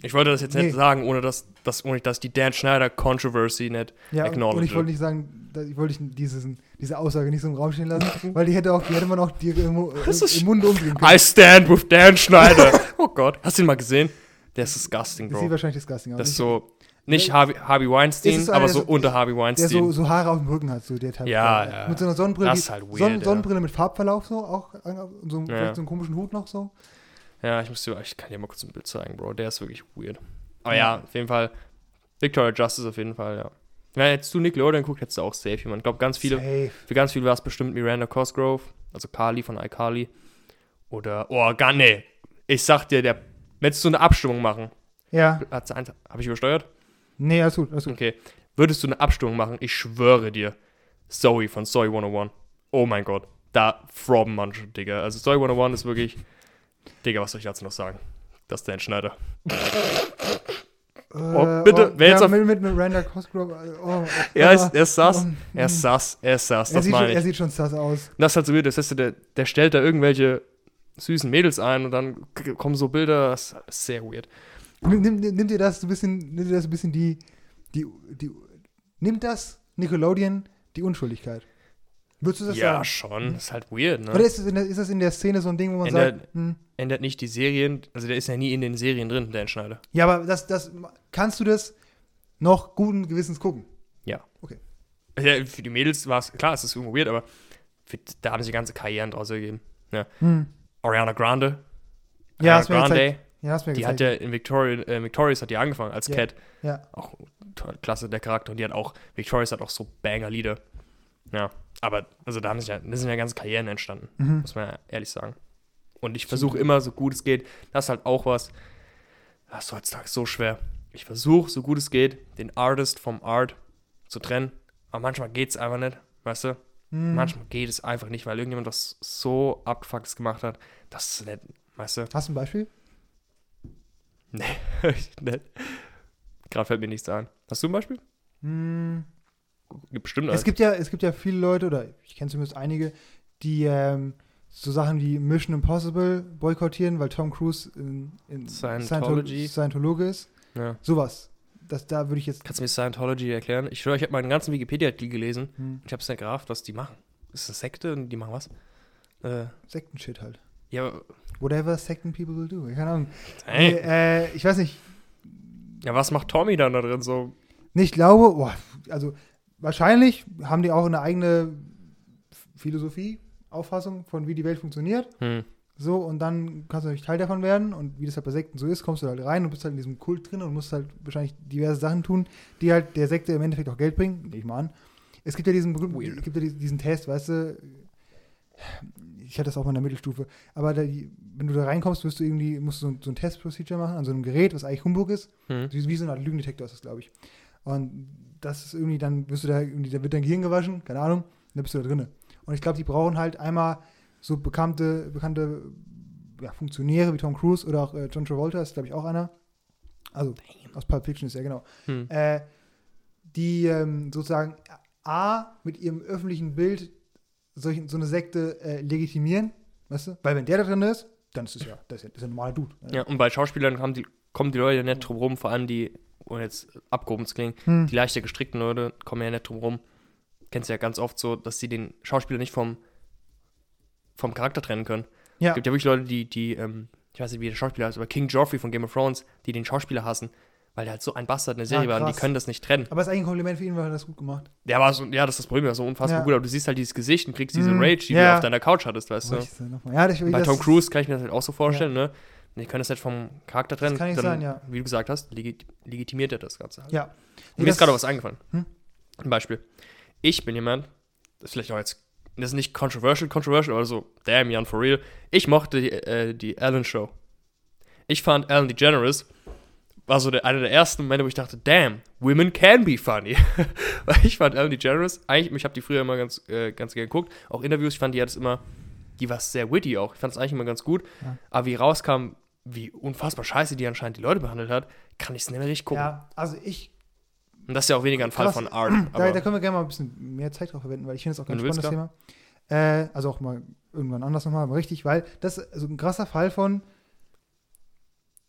Ich wollte das jetzt Nee. nicht sagen, ohne dass, dass, ohne dass die Dan Schneider Controversy nicht. ja, Acknowledge und ich wollte nicht sagen, ich wollte dieses, diese Aussage nicht so im Raum stehen lassen, weil die hätte auch, die hätte man auch dir im, im Munde umdrehen können. I stand with Dan Schneider. oh Gott. Hast du ihn mal gesehen? Der ist disgusting, Das sieht Bro. wahrscheinlich disgusting aus. Das ist so, nicht Ja. Harvey, Harvey Weinstein, so aber der so so- unter Harvey der Weinstein. so, so Haare auf dem Rücken hat, so der Typ. Ja, der- ja. Mit so einer Sonnenbrille. Das ist halt weird, Sonnen, ja. Sonnenbrille mit Farbverlauf so, auch und so, Ja. so einen komischen Hut noch so. Ja, ich muss dir, ich kann dir mal kurz ein Bild zeigen, Bro. Der ist wirklich weird. Aber Ja. ja, auf jeden Fall. Victoria Justice auf jeden Fall, ja. Wenn jetzt du Nickelodeon guckt, hättest du auch safe jemand. Ich glaube, ganz viele, Safe. für ganz viele war es bestimmt Miranda Cosgrove, also Carly von iCarly. Oder, oh, gar, nee. Ich sag dir, der, willst du eine Abstimmung machen? Ja. Hat sie eins, hab ich übersteuert? Nee, alles gut, alles gut. Okay. Würdest du eine Abstimmung machen? Ich schwöre dir. Zoe von Zoe 101. Oh mein Gott. Da frobben manche, Digga. Also Zoe 101 ist wirklich. Digga, was soll ich dazu noch sagen? Das ist Dan Schneider. Äh, bitte, wer ja, jetzt auf- mit, mit Miranda Cosgrove. äh, Oh, Er oh, ist, er ist sass. oh, Er ist sass. Er ist sass. er, Das sieht schon, meine er ich. sieht schon sass aus. Das ist halt so weird. Das heißt, der, der stellt da irgendwelche süßen Mädels ein und dann kommen so Bilder. Das ist sehr weird. Nimm, nimm, dir das ein bisschen, nimm dir das ein bisschen die, die, die, nimmt das Nickelodeon die Unschuldigkeit? Würdest du das Ja, sagen? schon. Das ist halt weird, ne? Oder ist, in der, ist das in der Szene so ein Ding, wo man In sagt, der- hm, Ändert nicht die Serien. Also der ist ja nie in den Serien drin, Dan Schneider. ja, aber das, das, kannst du das noch guten Gewissens gucken? Ja. Okay. Ja, für die Mädels war es, klar, es ist irgendwo weird, aber für, da haben sie ganze Karrieren draus gegeben. Hm. Ariana Grande. Ja, Ariana Grande. Ja, hast mir die gezeigt. hat ja in Victoria, äh, Victorious hat die angefangen als Ja. Cat. ja. Auch toll, klasse der Charakter. Und die hat auch, Victorious hat auch so Banger-Lieder. Ja, aber also da haben sich ja, das sind ja ganze Karrieren entstanden, Mhm. muss man ja ehrlich sagen. Und ich versuche immer, so gut es geht, das ist halt auch was, das ist heutzutage so schwer. Ich versuche, so gut es geht, den Artist vom Art zu trennen. Aber manchmal geht es einfach nicht, weißt du? Hm. Manchmal geht es einfach nicht, weil irgendjemand das so abgefucktes gemacht hat, dass es nicht, weißt du? Hast du ein Beispiel? Nee, nicht. Gerade fällt mir nichts ein. Hast du ein Beispiel? Hm. Gibt bestimmt Es eins. gibt ja, es gibt ja viele Leute, oder ich kenne zumindest einige, die ähm, so Sachen wie Mission Impossible boykottieren, weil Tom Cruise in, in Scientology. Scientol- Scientologe ist. Ja. Sowas. Das, da würde ich jetzt. Kannst du mir Scientology erklären? Ich schwöre, ich habe meinen ganzen Wikipedia-Artikel gelesen. Hm, Ich habe es nicht gerafft, was die machen. Ist das eine Sekte und die machen was? Äh, Sektenshit halt. Ja, Whatever Secten people will do. Keine Ahnung. hey, äh, ich weiß nicht. ja, was macht Tommy dann da drin so? Nee, ich glaube, boah, also wahrscheinlich haben die auch eine eigene Philosophie, Auffassung von wie die Welt funktioniert. Hm. So, und dann kannst du natürlich Teil davon werden. Und wie das halt bei Sekten so ist, kommst du halt rein und bist halt in diesem Kult drin und musst halt wahrscheinlich diverse Sachen tun, die halt der Sekte im Endeffekt auch Geld bringen. Nehme ich mal an. Es gibt ja diesen berühmten, gibt ja diesen Test, weißt du, ich hatte das auch mal in der Mittelstufe, aber da, wenn du da reinkommst, wirst du irgendwie, musst du so, so ein Testprocedure machen an so einem Gerät, was eigentlich Humbug ist. Hm. Wie, wie so eine Art Lügendetektor ist das, glaube ich. Und das ist irgendwie, dann wirst du da irgendwie, da wird dein Gehirn gewaschen, keine Ahnung, und dann bist du da drinne. Und ich glaube, die brauchen halt einmal so bekannte, bekannte ja, Funktionäre wie Tom Cruise oder auch äh, John Travolta, ist, glaube ich, auch einer. Also aus Pulp Fiction ist er, genau. Hm. Äh, die ähm, sozusagen A, mit ihrem öffentlichen Bild solch, so eine Sekte äh, legitimieren, weißt du? Weil wenn der da drin ist, dann ist es ja, das ist ja, das ist ja ein normaler Dude. Ja, und bei Schauspielern haben die, kommen die Leute nicht drum rum, vor allem die, ohne jetzt abgehoben zu klingen, Hm. die leichter gestrickten Leute kommen ja nicht drum rum. Kennst du ja ganz oft so, dass sie den Schauspieler nicht vom, vom Charakter trennen können. Ja. Es gibt ja wirklich Leute, die, die, ähm, ich weiß nicht, wie der Schauspieler heißt, aber King Joffrey von Game of Thrones, die den Schauspieler hassen, weil der halt so ein Bastard in der Serie Ah, war und die können das nicht trennen. Aber es ist eigentlich ein Kompliment für ihn, weil er das gut gemacht. War so, ja, das ist das Problem, der war so unfassbar Ja. gut, aber du siehst halt dieses Gesicht und kriegst diese Mhm. Rage, die Ja. du auf deiner Couch hattest, weißt du. Ich. Ja, das, Bei das, Tom Cruise kann ich mir das halt auch so vorstellen, ne? Die können das nicht vom Charakter trennen. kann nicht dann, sein, ja. Wie du gesagt hast, legit legitimiert er das Ganze halt. Ja. Und Nee, mir ist das- gerade was eingefallen. Hm? Ein Beispiel. Ich bin jemand, das ist vielleicht auch jetzt, das ist nicht controversial, controversial, aber so, damn, Jan, for real. Ich mochte die, äh, die Ellen Show. Ich fand Ellen DeGeneres war so der, einer der ersten Momente, wo ich dachte, damn, women can be funny. Weil ich fand Ellen DeGeneres, eigentlich, ich habe die früher immer ganz, äh, ganz gerne geguckt, auch Interviews, ich fand die hat es immer, die war sehr witty auch. Ich fand es eigentlich immer ganz gut. Ja. Aber wie rauskam, wie unfassbar scheiße die anscheinend die Leute behandelt hat, kann ich es nicht mehr richtig gucken. ja, also ich, Und das ist ja auch weniger ein Fall Krass. von Art. da, da können wir gerne mal ein bisschen mehr Zeit drauf verwenden, weil ich finde das auch ganz spannendes Thema. Äh, also auch mal irgendwann anders nochmal, aber richtig, weil das ist so ein krasser Fall von,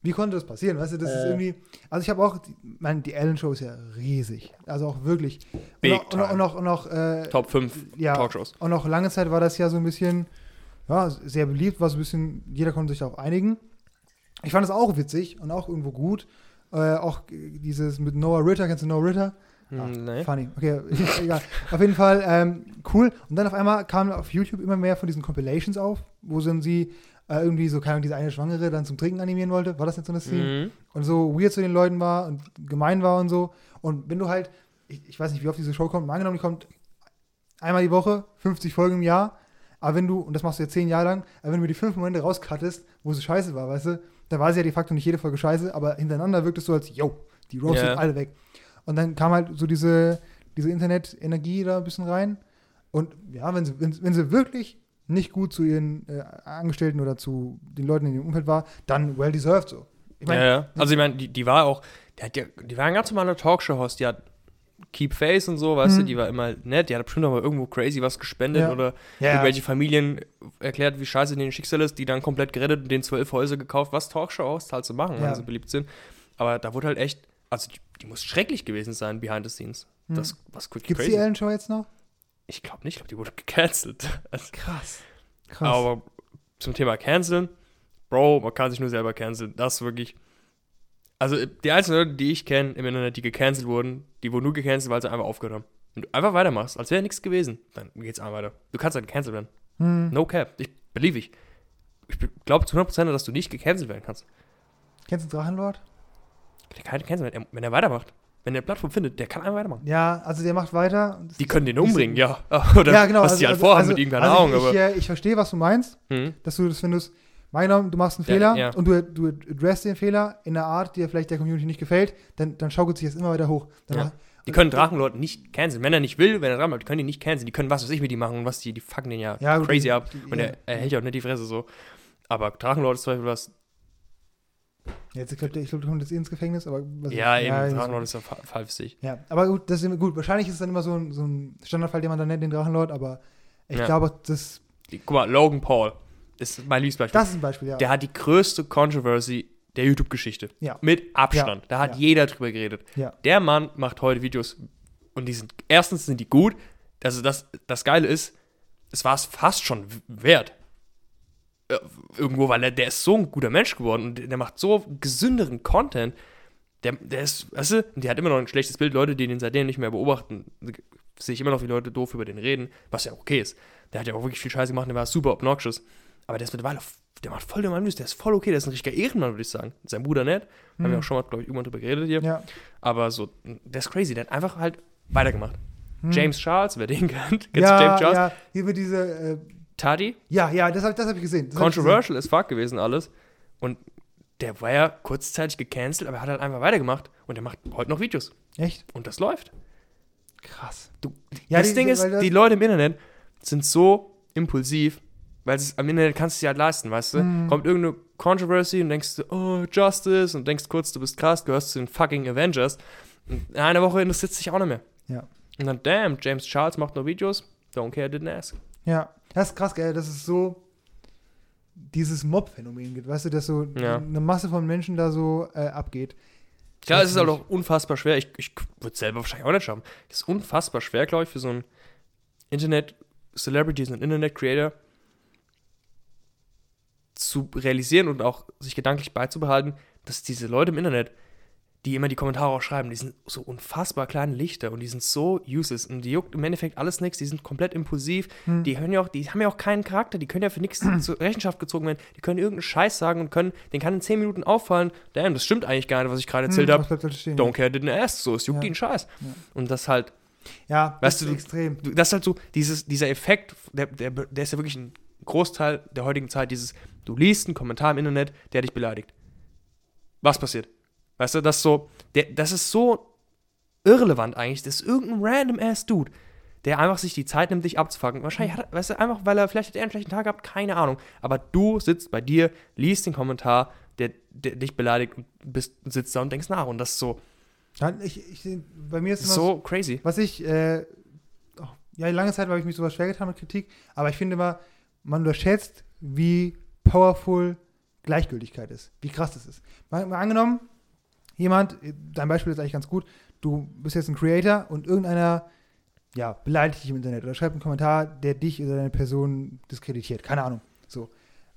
wie konnte das passieren? Weißt du, das ist Äh. irgendwie, also ich habe auch, die, mein, die Ellen Show ist ja riesig, also auch wirklich. Big und auch, und auch, und auch, und äh, Top 5 ja, Talkshows. Und auch lange Zeit war das ja so ein bisschen, ja, sehr beliebt, war so ein bisschen, jeder konnte sich darauf einigen. Ich fand es auch witzig und auch irgendwo gut. Äh, auch dieses mit Noah Ritter, kennst du Noah Ritter? Ah, Hm, nee. Funny, okay, egal. Auf jeden Fall ähm, cool. Und dann auf einmal kamen auf YouTube immer mehr von diesen Compilations auf, wo dann sie äh, irgendwie so, keine Ahnung, diese eine Schwangere dann zum Trinken animieren wollte. War das nicht so eine Szene? Mhm. und so weird zu den Leuten war und gemein war und so. Und wenn du halt, ich, ich weiß nicht, wie oft diese Show kommt, mal angenommen, die kommt einmal die Woche, 50 Folgen im Jahr, aber wenn du, und das machst du jetzt zehn Jahre lang, aber wenn du mir die fünf Momente rauscuttest, wo sie scheiße war, weißt du, dann war sie ja de facto nicht jede Folge scheiße, aber hintereinander wirkt es so als, yo, die roastet Ja. alle weg. Und dann kam halt so diese, diese Internet-Energie da ein bisschen rein. Und ja, wenn sie, wenn, wenn sie wirklich nicht gut zu ihren äh, Angestellten oder zu den Leuten in ihrem Umfeld war, dann well deserved so. Ich ja, ja. Also ich meine, die, die war auch, die, hat ja, die war ein ganz normaler Talkshow-Host, die hat Keep Face und so, weißt du, Mhm. die war immer nett, die hat bestimmt auch mal irgendwo crazy was gespendet Ja. oder Ja, irgendwelche Familien erklärt, wie scheiße denen Schicksal ist, die dann komplett gerettet und den zwölf Häuser gekauft, was Talkshow-Hosts halt so machen, wenn sie beliebt sind. Aber da wurde halt echt, also die, die muss schrecklich gewesen sein, behind the scenes. Hm. Das was Gibt es die. Ellen Show jetzt noch? Ich glaube nicht, ich glaube, die wurde gecancelt. Also, Krass. Krass. Aber zum Thema Canceln, Bro, man kann sich nur selber canceln. Das ist wirklich. Also, die einzelnen Leute, die ich kenne im Internet, die gecancelt wurden, die wurden nur gecancelt, weil sie einfach aufgehört haben. Wenn du einfach weitermachst, als wäre nichts gewesen, dann geht's einfach weiter. Du kannst halt gecancelt werden. Hm. No cap. Ich believe ich. Ich glaube zu 100%, dass du nicht gecancelt werden kannst. Kennst du Drachenlord? Der kann gecancelt werden, wenn er weitermacht. Wenn er eine Plattform findet, der kann einfach weitermachen. Ja, also der macht weiter. Die können den umbringen, ja. Oder ja, genau. was die halt vorhaben mit ihm, keine also Ahnung. ich, aber, Ich, äh, ich verstehe, was du meinst, hm. dass du das, wenn du es, du machst einen Ja, Fehler ja. und du, du addressst den Fehler in einer Art, die dir vielleicht der Community nicht gefällt, dann, dann schaukelt sich das immer weiter hoch. Ja. Die können Drachenlord nicht canceln. Wenn er nicht will, wenn er dran bleibt, die können ihn nicht canceln. Die können was weiß ich mit ihm machen und was die, die fucken den ja, crazy die- ab. die- Und er, er hält ja auch nicht die Fresse so. Aber Drachenlord ist zum Beispiel was. Jetzt, ich glaube, ich glaub, du kommst jetzt eh ins Gefängnis, aber was Ja, eben, ja, Drachenlord ist ja für sich. Ja, aber gut, das ist, gut, wahrscheinlich ist es dann immer so ein, so ein Standardfall, den man dann nennt, den Drachenlord, aber ich Ja. glaube, das, guck mal, Logan Paul ist mein Lieblingsbeispiel. das ist ein Beispiel, ja. Der hat die größte Controversy der YouTube-Geschichte. Ja. Mit Abstand. Ja, Da hat ja. jeder drüber geredet. Ja. Der Mann macht heute Videos und die sind, erstens sind die gut. Also das, das Geile ist, es war es fast schon wert. Äh, Irgendwo, weil er, der ist so ein guter Mensch geworden und der macht so gesünderen Content. Der, der ist, weißt du, und der hat immer noch ein schlechtes Bild. Leute, die den seitdem nicht mehr beobachten, sehe ich immer noch, wie Leute doof über den reden, was ja okay ist. Der hat ja auch wirklich viel Scheiße gemacht, der war super obnoxious. Aber der ist mittlerweile, der macht voll den Mann, der ist voll okay, der ist ein richtiger Ehrenmann, würde ich sagen. Sein Bruder nicht. Haben wir auch schon mal, glaube ich, irgendwann drüber geredet hier. ja. Aber so, der ist crazy, der hat einfach halt weitergemacht. Hm. James Charles, wer den kennt, kennst ja, James Charles? ja, hier wird diese, äh, Taddy, Ja, ja, das habe das hab ich gesehen. Controversial as fuck gewesen alles. Und der war ja kurzzeitig gecancelt, aber er hat halt einfach weitergemacht. Und er macht heute noch Videos. Echt? Und das läuft. Krass. Du, Ja, das die- Ding ist, das- die Leute im Internet sind so impulsiv, weil es am Internet kannst du es dir halt leisten, weißt du? Mhm. Kommt irgendeine Controversy und denkst du, oh, Justice, und denkst kurz, du bist krass, gehörst zu den fucking Avengers. Und in einer Woche interessiert es dich auch nicht mehr. Ja. Und dann, damn, James Charles macht noch Videos, don't care, didn't ask. Ja, das ist krass, gell? Das ist so dieses Mob-Phänomen gibt, weißt du, dass so Ja. eine Masse von Menschen da so äh, abgeht. Ja, weiß es ist halt nicht. auch unfassbar schwer. Ich, ich würde es selber wahrscheinlich auch nicht schaffen. Es ist unfassbar schwer, glaube ich, für so einen Internet-Celebrities und Internet-Creator zu realisieren und auch sich gedanklich beizubehalten, dass diese Leute im Internet, die immer die Kommentare auch schreiben, die sind so unfassbar kleine Lichter und die sind so useless und die juckt im Endeffekt alles nichts, die sind komplett impulsiv, Hm. die hören ja auch, die haben ja auch keinen Charakter, die können ja für nichts zur Rechenschaft gezogen werden, die können irgendeinen Scheiß sagen und können, den kann in 10 Minuten auffallen, damn, das stimmt eigentlich gar nicht, was ich gerade erzählt Hm, habe, don't care, didn't ask, so, es juckt Ja. einen Scheiß. Ja. Und das halt, Ja, Weißt das du, ist du- extrem. du- das ist halt so, dieses, dieser Effekt, der, der, der ist ja wirklich ein Großteil der heutigen Zeit, dieses, du liest einen Kommentar im Internet, der dich beleidigt. Was passiert? Weißt du, das ist so, der, das ist so irrelevant eigentlich, das ist irgendein random ass Dude, der einfach sich die Zeit nimmt, dich abzufacken. Wahrscheinlich hat er, weißt du, einfach, weil er vielleicht hat er einen schlechten Tag gehabt, keine Ahnung. Aber du sitzt bei dir, liest den Kommentar, der, der dich beleidigt und bist, sitzt da und denkst nach. Und das ist so, ich, ich, bei mir ist immer so crazy. Was ich, äh, oh, ja, lange Zeit habe ich mich sowas schwer getan mit Kritik, aber ich finde immer, man unterschätzt, wie powerful Gleichgültigkeit ist, wie krass das ist. Mal, mal angenommen, jemand, dein Beispiel ist eigentlich ganz gut, du bist jetzt ein Creator und irgendeiner, ja, beleidigt dich im Internet oder schreibt einen Kommentar, der dich oder deine Person diskreditiert, keine Ahnung. So.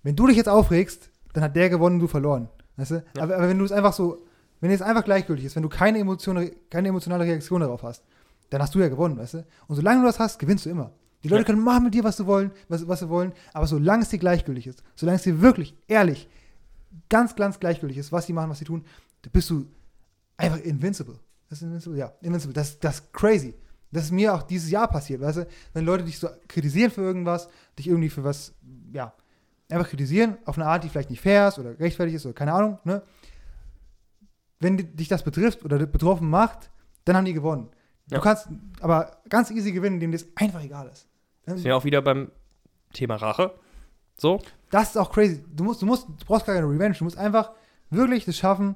Wenn du dich jetzt aufregst, dann hat der gewonnen, du verloren. Weißt du? Ja. Aber, aber wenn du es einfach so, wenn es einfach gleichgültig ist, wenn du keine, Emotion, keine emotionale Reaktion darauf hast, dann hast du ja gewonnen, weißt du? Und solange du das hast, gewinnst du immer. Die Leute Ja. können machen mit dir, was sie wollen, was, was sie wollen, aber solange es dir gleichgültig ist, solange es dir wirklich, ehrlich, ganz, ganz gleichgültig ist, was sie machen, was sie tun, dann bist du einfach invincible. Das ist invincible, ja, invincible. Das, das ist crazy. Das ist mir auch dieses Jahr passiert, weißt du? Wenn Leute dich so kritisieren für irgendwas, dich irgendwie für was, ja, einfach kritisieren, auf eine Art, die vielleicht nicht fair ist oder rechtfertigt ist oder keine Ahnung, ne? Wenn di- dich das betrifft oder betroffen macht, dann haben die gewonnen. Ja. Du kannst aber ganz easy gewinnen, indem dir das einfach egal ist. Sind wir auch wieder beim Thema Rache. So, Das ist auch crazy. Du musst, du musst, du brauchst gar keine Revenge. Du musst einfach wirklich es schaffen,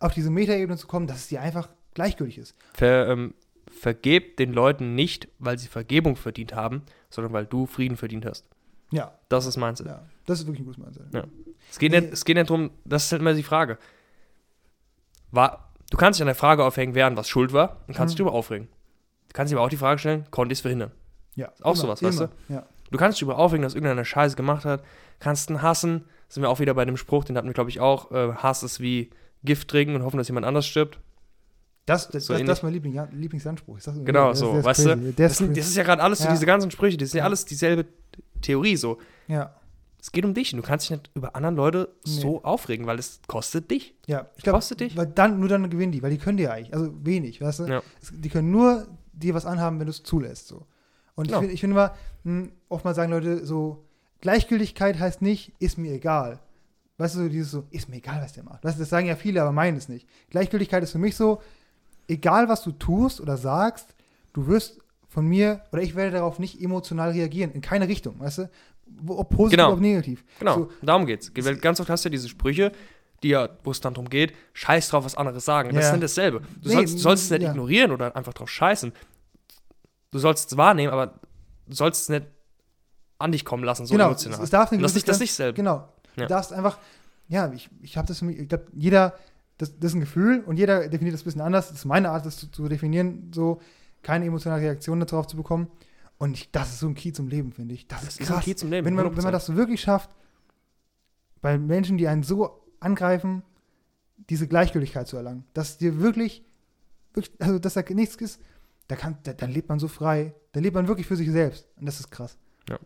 auf diese Metaebene zu kommen, dass es dir einfach gleichgültig ist. ver, ähm, vergeb den Leuten nicht, weil sie Vergebung verdient haben, sondern weil du Frieden verdient hast. Ja, Das ist Mindset. ja. Das ist wirklich ein gutes Mindset. Ja. Es, geht Nee. nicht, es geht nicht darum, das ist halt immer die Frage. War, du kannst dich an der Frage aufhängen, wer an was schuld war und kannst dich Mhm. darüber aufregen. Du kannst dir aber auch die Frage stellen, konnte ich es verhindern? Ja. auch sowas, weißt immer. Ja. Du kannst dich darüber aufregen, dass irgendeiner Scheiße gemacht hat, kannst ihn hassen. Sind wir auch wieder bei dem Spruch, den hatten wir, glaube ich, auch. Äh, Hass ist wie Gift trinken und hoffen, dass jemand anders stirbt. Das, das, So das, das ist mein Liebling, ja, Lieblingsanspruch. Immer Genau, das- so, ist weißt crazy. du? Das, ist sind, das ist ja gerade alles so, Ja. diese ganzen Sprüche, das ist ja alles dieselbe Theorie so. Ja, Es geht um dich und du kannst dich nicht über andere Leute so aufregen, weil es kostet dich. ja. Ich glaube, Kostet dich? weil dann, nur dann gewinnen die, weil die können dir eigentlich, also wenig, weißt du? Ja. Die können nur dir was anhaben, wenn du es zulässt, so. Und Genau. ich finde find immer, mh, oftmals sagen Leute so, Gleichgültigkeit heißt nicht, ist mir egal. Weißt du, so dieses so, ist mir egal, was der macht. Weißt du, das sagen ja viele, aber meinen es nicht. Gleichgültigkeit ist für mich so, egal was du tust oder sagst, du wirst von mir oder ich werde darauf nicht emotional reagieren, in keine Richtung, weißt du? Ob positiv, Genau. ob negativ. Genau, So, darum geht's. Ganz oft hast du ja diese Sprüche, die ja, wo es dann darum geht, scheiß drauf, was andere sagen. Das Ja. ist nicht dasselbe. Du Nee, sollst, du sollst es nicht ja. ignorieren oder einfach drauf scheißen. Du sollst es wahrnehmen, aber du sollst es nicht an dich kommen lassen, so genau, emotional. es darf eine Lass dich das nicht selber. Genau. Ja. Du darfst einfach, ja, ich, ich habe das für mich, ich glaube, jeder, das, das ist ein Gefühl und jeder definiert das ein bisschen anders. Das ist meine Art, das zu, zu definieren, so keine emotionale Reaktion darauf zu bekommen. Und ich, das ist so ein Key zum Leben, finde ich. Das, Das ist ist ein krass. Key zum Leben. wenn, man, wenn man 100%. das so wirklich schafft, bei Menschen, die einen so angreifen, diese Gleichgültigkeit zu erlangen, dass dir wirklich, wirklich also dass da nichts ist, da kann, da, dann lebt man so frei, dann lebt man wirklich für sich selbst. Und das ist krass. Ja.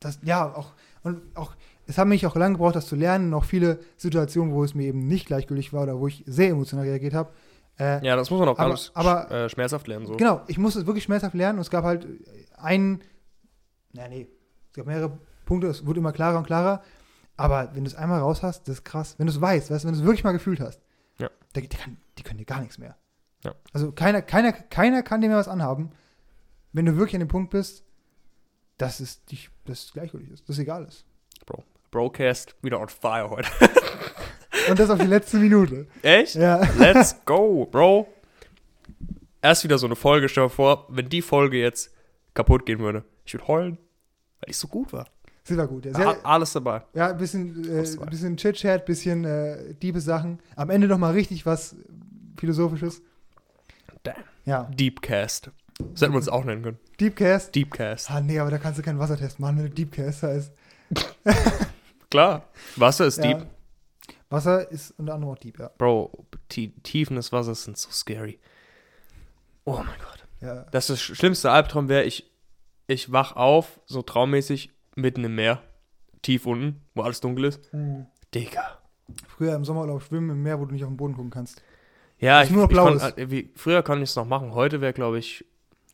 Das, ja, auch, und auch, es hat mich auch lange gebraucht, das zu lernen, noch viele Situationen, wo es mir eben nicht gleichgültig war oder wo ich sehr emotional reagiert habe. Äh, Ja, das muss man auch Aber- ganz aber- äh, schmerzhaft lernen. So. Genau, ich musste es wirklich schmerzhaft lernen und es gab halt einen, na nee, gab mehrere Punkte, es wurde immer klarer und klarer. Aber wenn du es einmal raus hast, das ist krass. Wenn du es weißt, weißt wenn du es wirklich mal gefühlt hast, Ja. die, die, kann, die können dir gar nichts mehr. Ja. Also keiner, keiner, keiner kann dir mehr was anhaben, wenn du wirklich an dem Punkt bist, dass es dich, dass es gleichgültig ist, dass es egal ist. Broadcast wieder on fire heute. Und das auf die letzte Minute. Echt? Ja. Let's go, Bro. Erst wieder so eine Folge, stell dir vor, wenn die Folge jetzt kaputt gehen würde. Ich würde heulen, weil ich so gut war. Sie war gut. Ja, Sehr, alles dabei. ja ein bisschen, äh, ein bisschen Chit-Chat, bisschen äh, diebe Sachen. Am Ende noch mal richtig was Philosophisches. Damn. Ja, Deepcast. Das hätten wir uns auch nennen können. Deepcast. Deepcast. Ah, nee, aber da kannst du keinen Wassertest machen, wenn du Deepcast heißt. Klar. Wasser ist Ja. deep. Wasser ist unter anderem auch Deep, ja. Bro, die Tiefen des Wassers sind so scary. Oh mein Gott. ja. Das ist das schlimmste Albtraum wäre, ich, ich wach auf, so traummäßig, mitten im Meer. Tief unten, wo alles dunkel ist. Mhm. Digga. Früher im Sommerurlaub schwimmen im Meer, wo du nicht auf den Boden gucken kannst. Ja, ich, nur ich blau konnt, ist. äh, wie, früher konnte ich es noch machen. Heute wäre, glaube ich,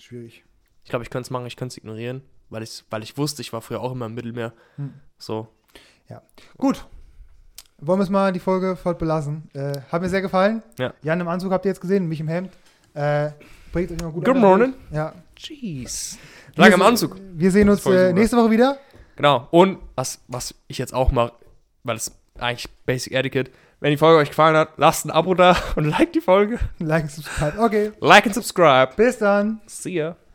Schwierig. ich glaube, ich könnte es machen, ich könnte es ignorieren, weil, ich's- weil ich wusste, ich war früher auch immer im Mittelmeer. Hm. So. Gut. Wollen wir es mal die Folge fort belassen. Äh, hat mir sehr gefallen. Ja. Jan im Anzug habt ihr jetzt gesehen, mich im Hemd. Äh, bringt euch mal gut Good morning. Ja. Jeez. Wir Lang im Anzug. Wir sehen uns äh, nächste Woche wieder. Genau. Und was, was ich jetzt auch mache, weil es eigentlich Basic Etiquette, wenn die Folge euch gefallen hat, lasst ein Abo da und like die Folge. Like und subscribe. Okay. Like and subscribe. Bis dann. See ya.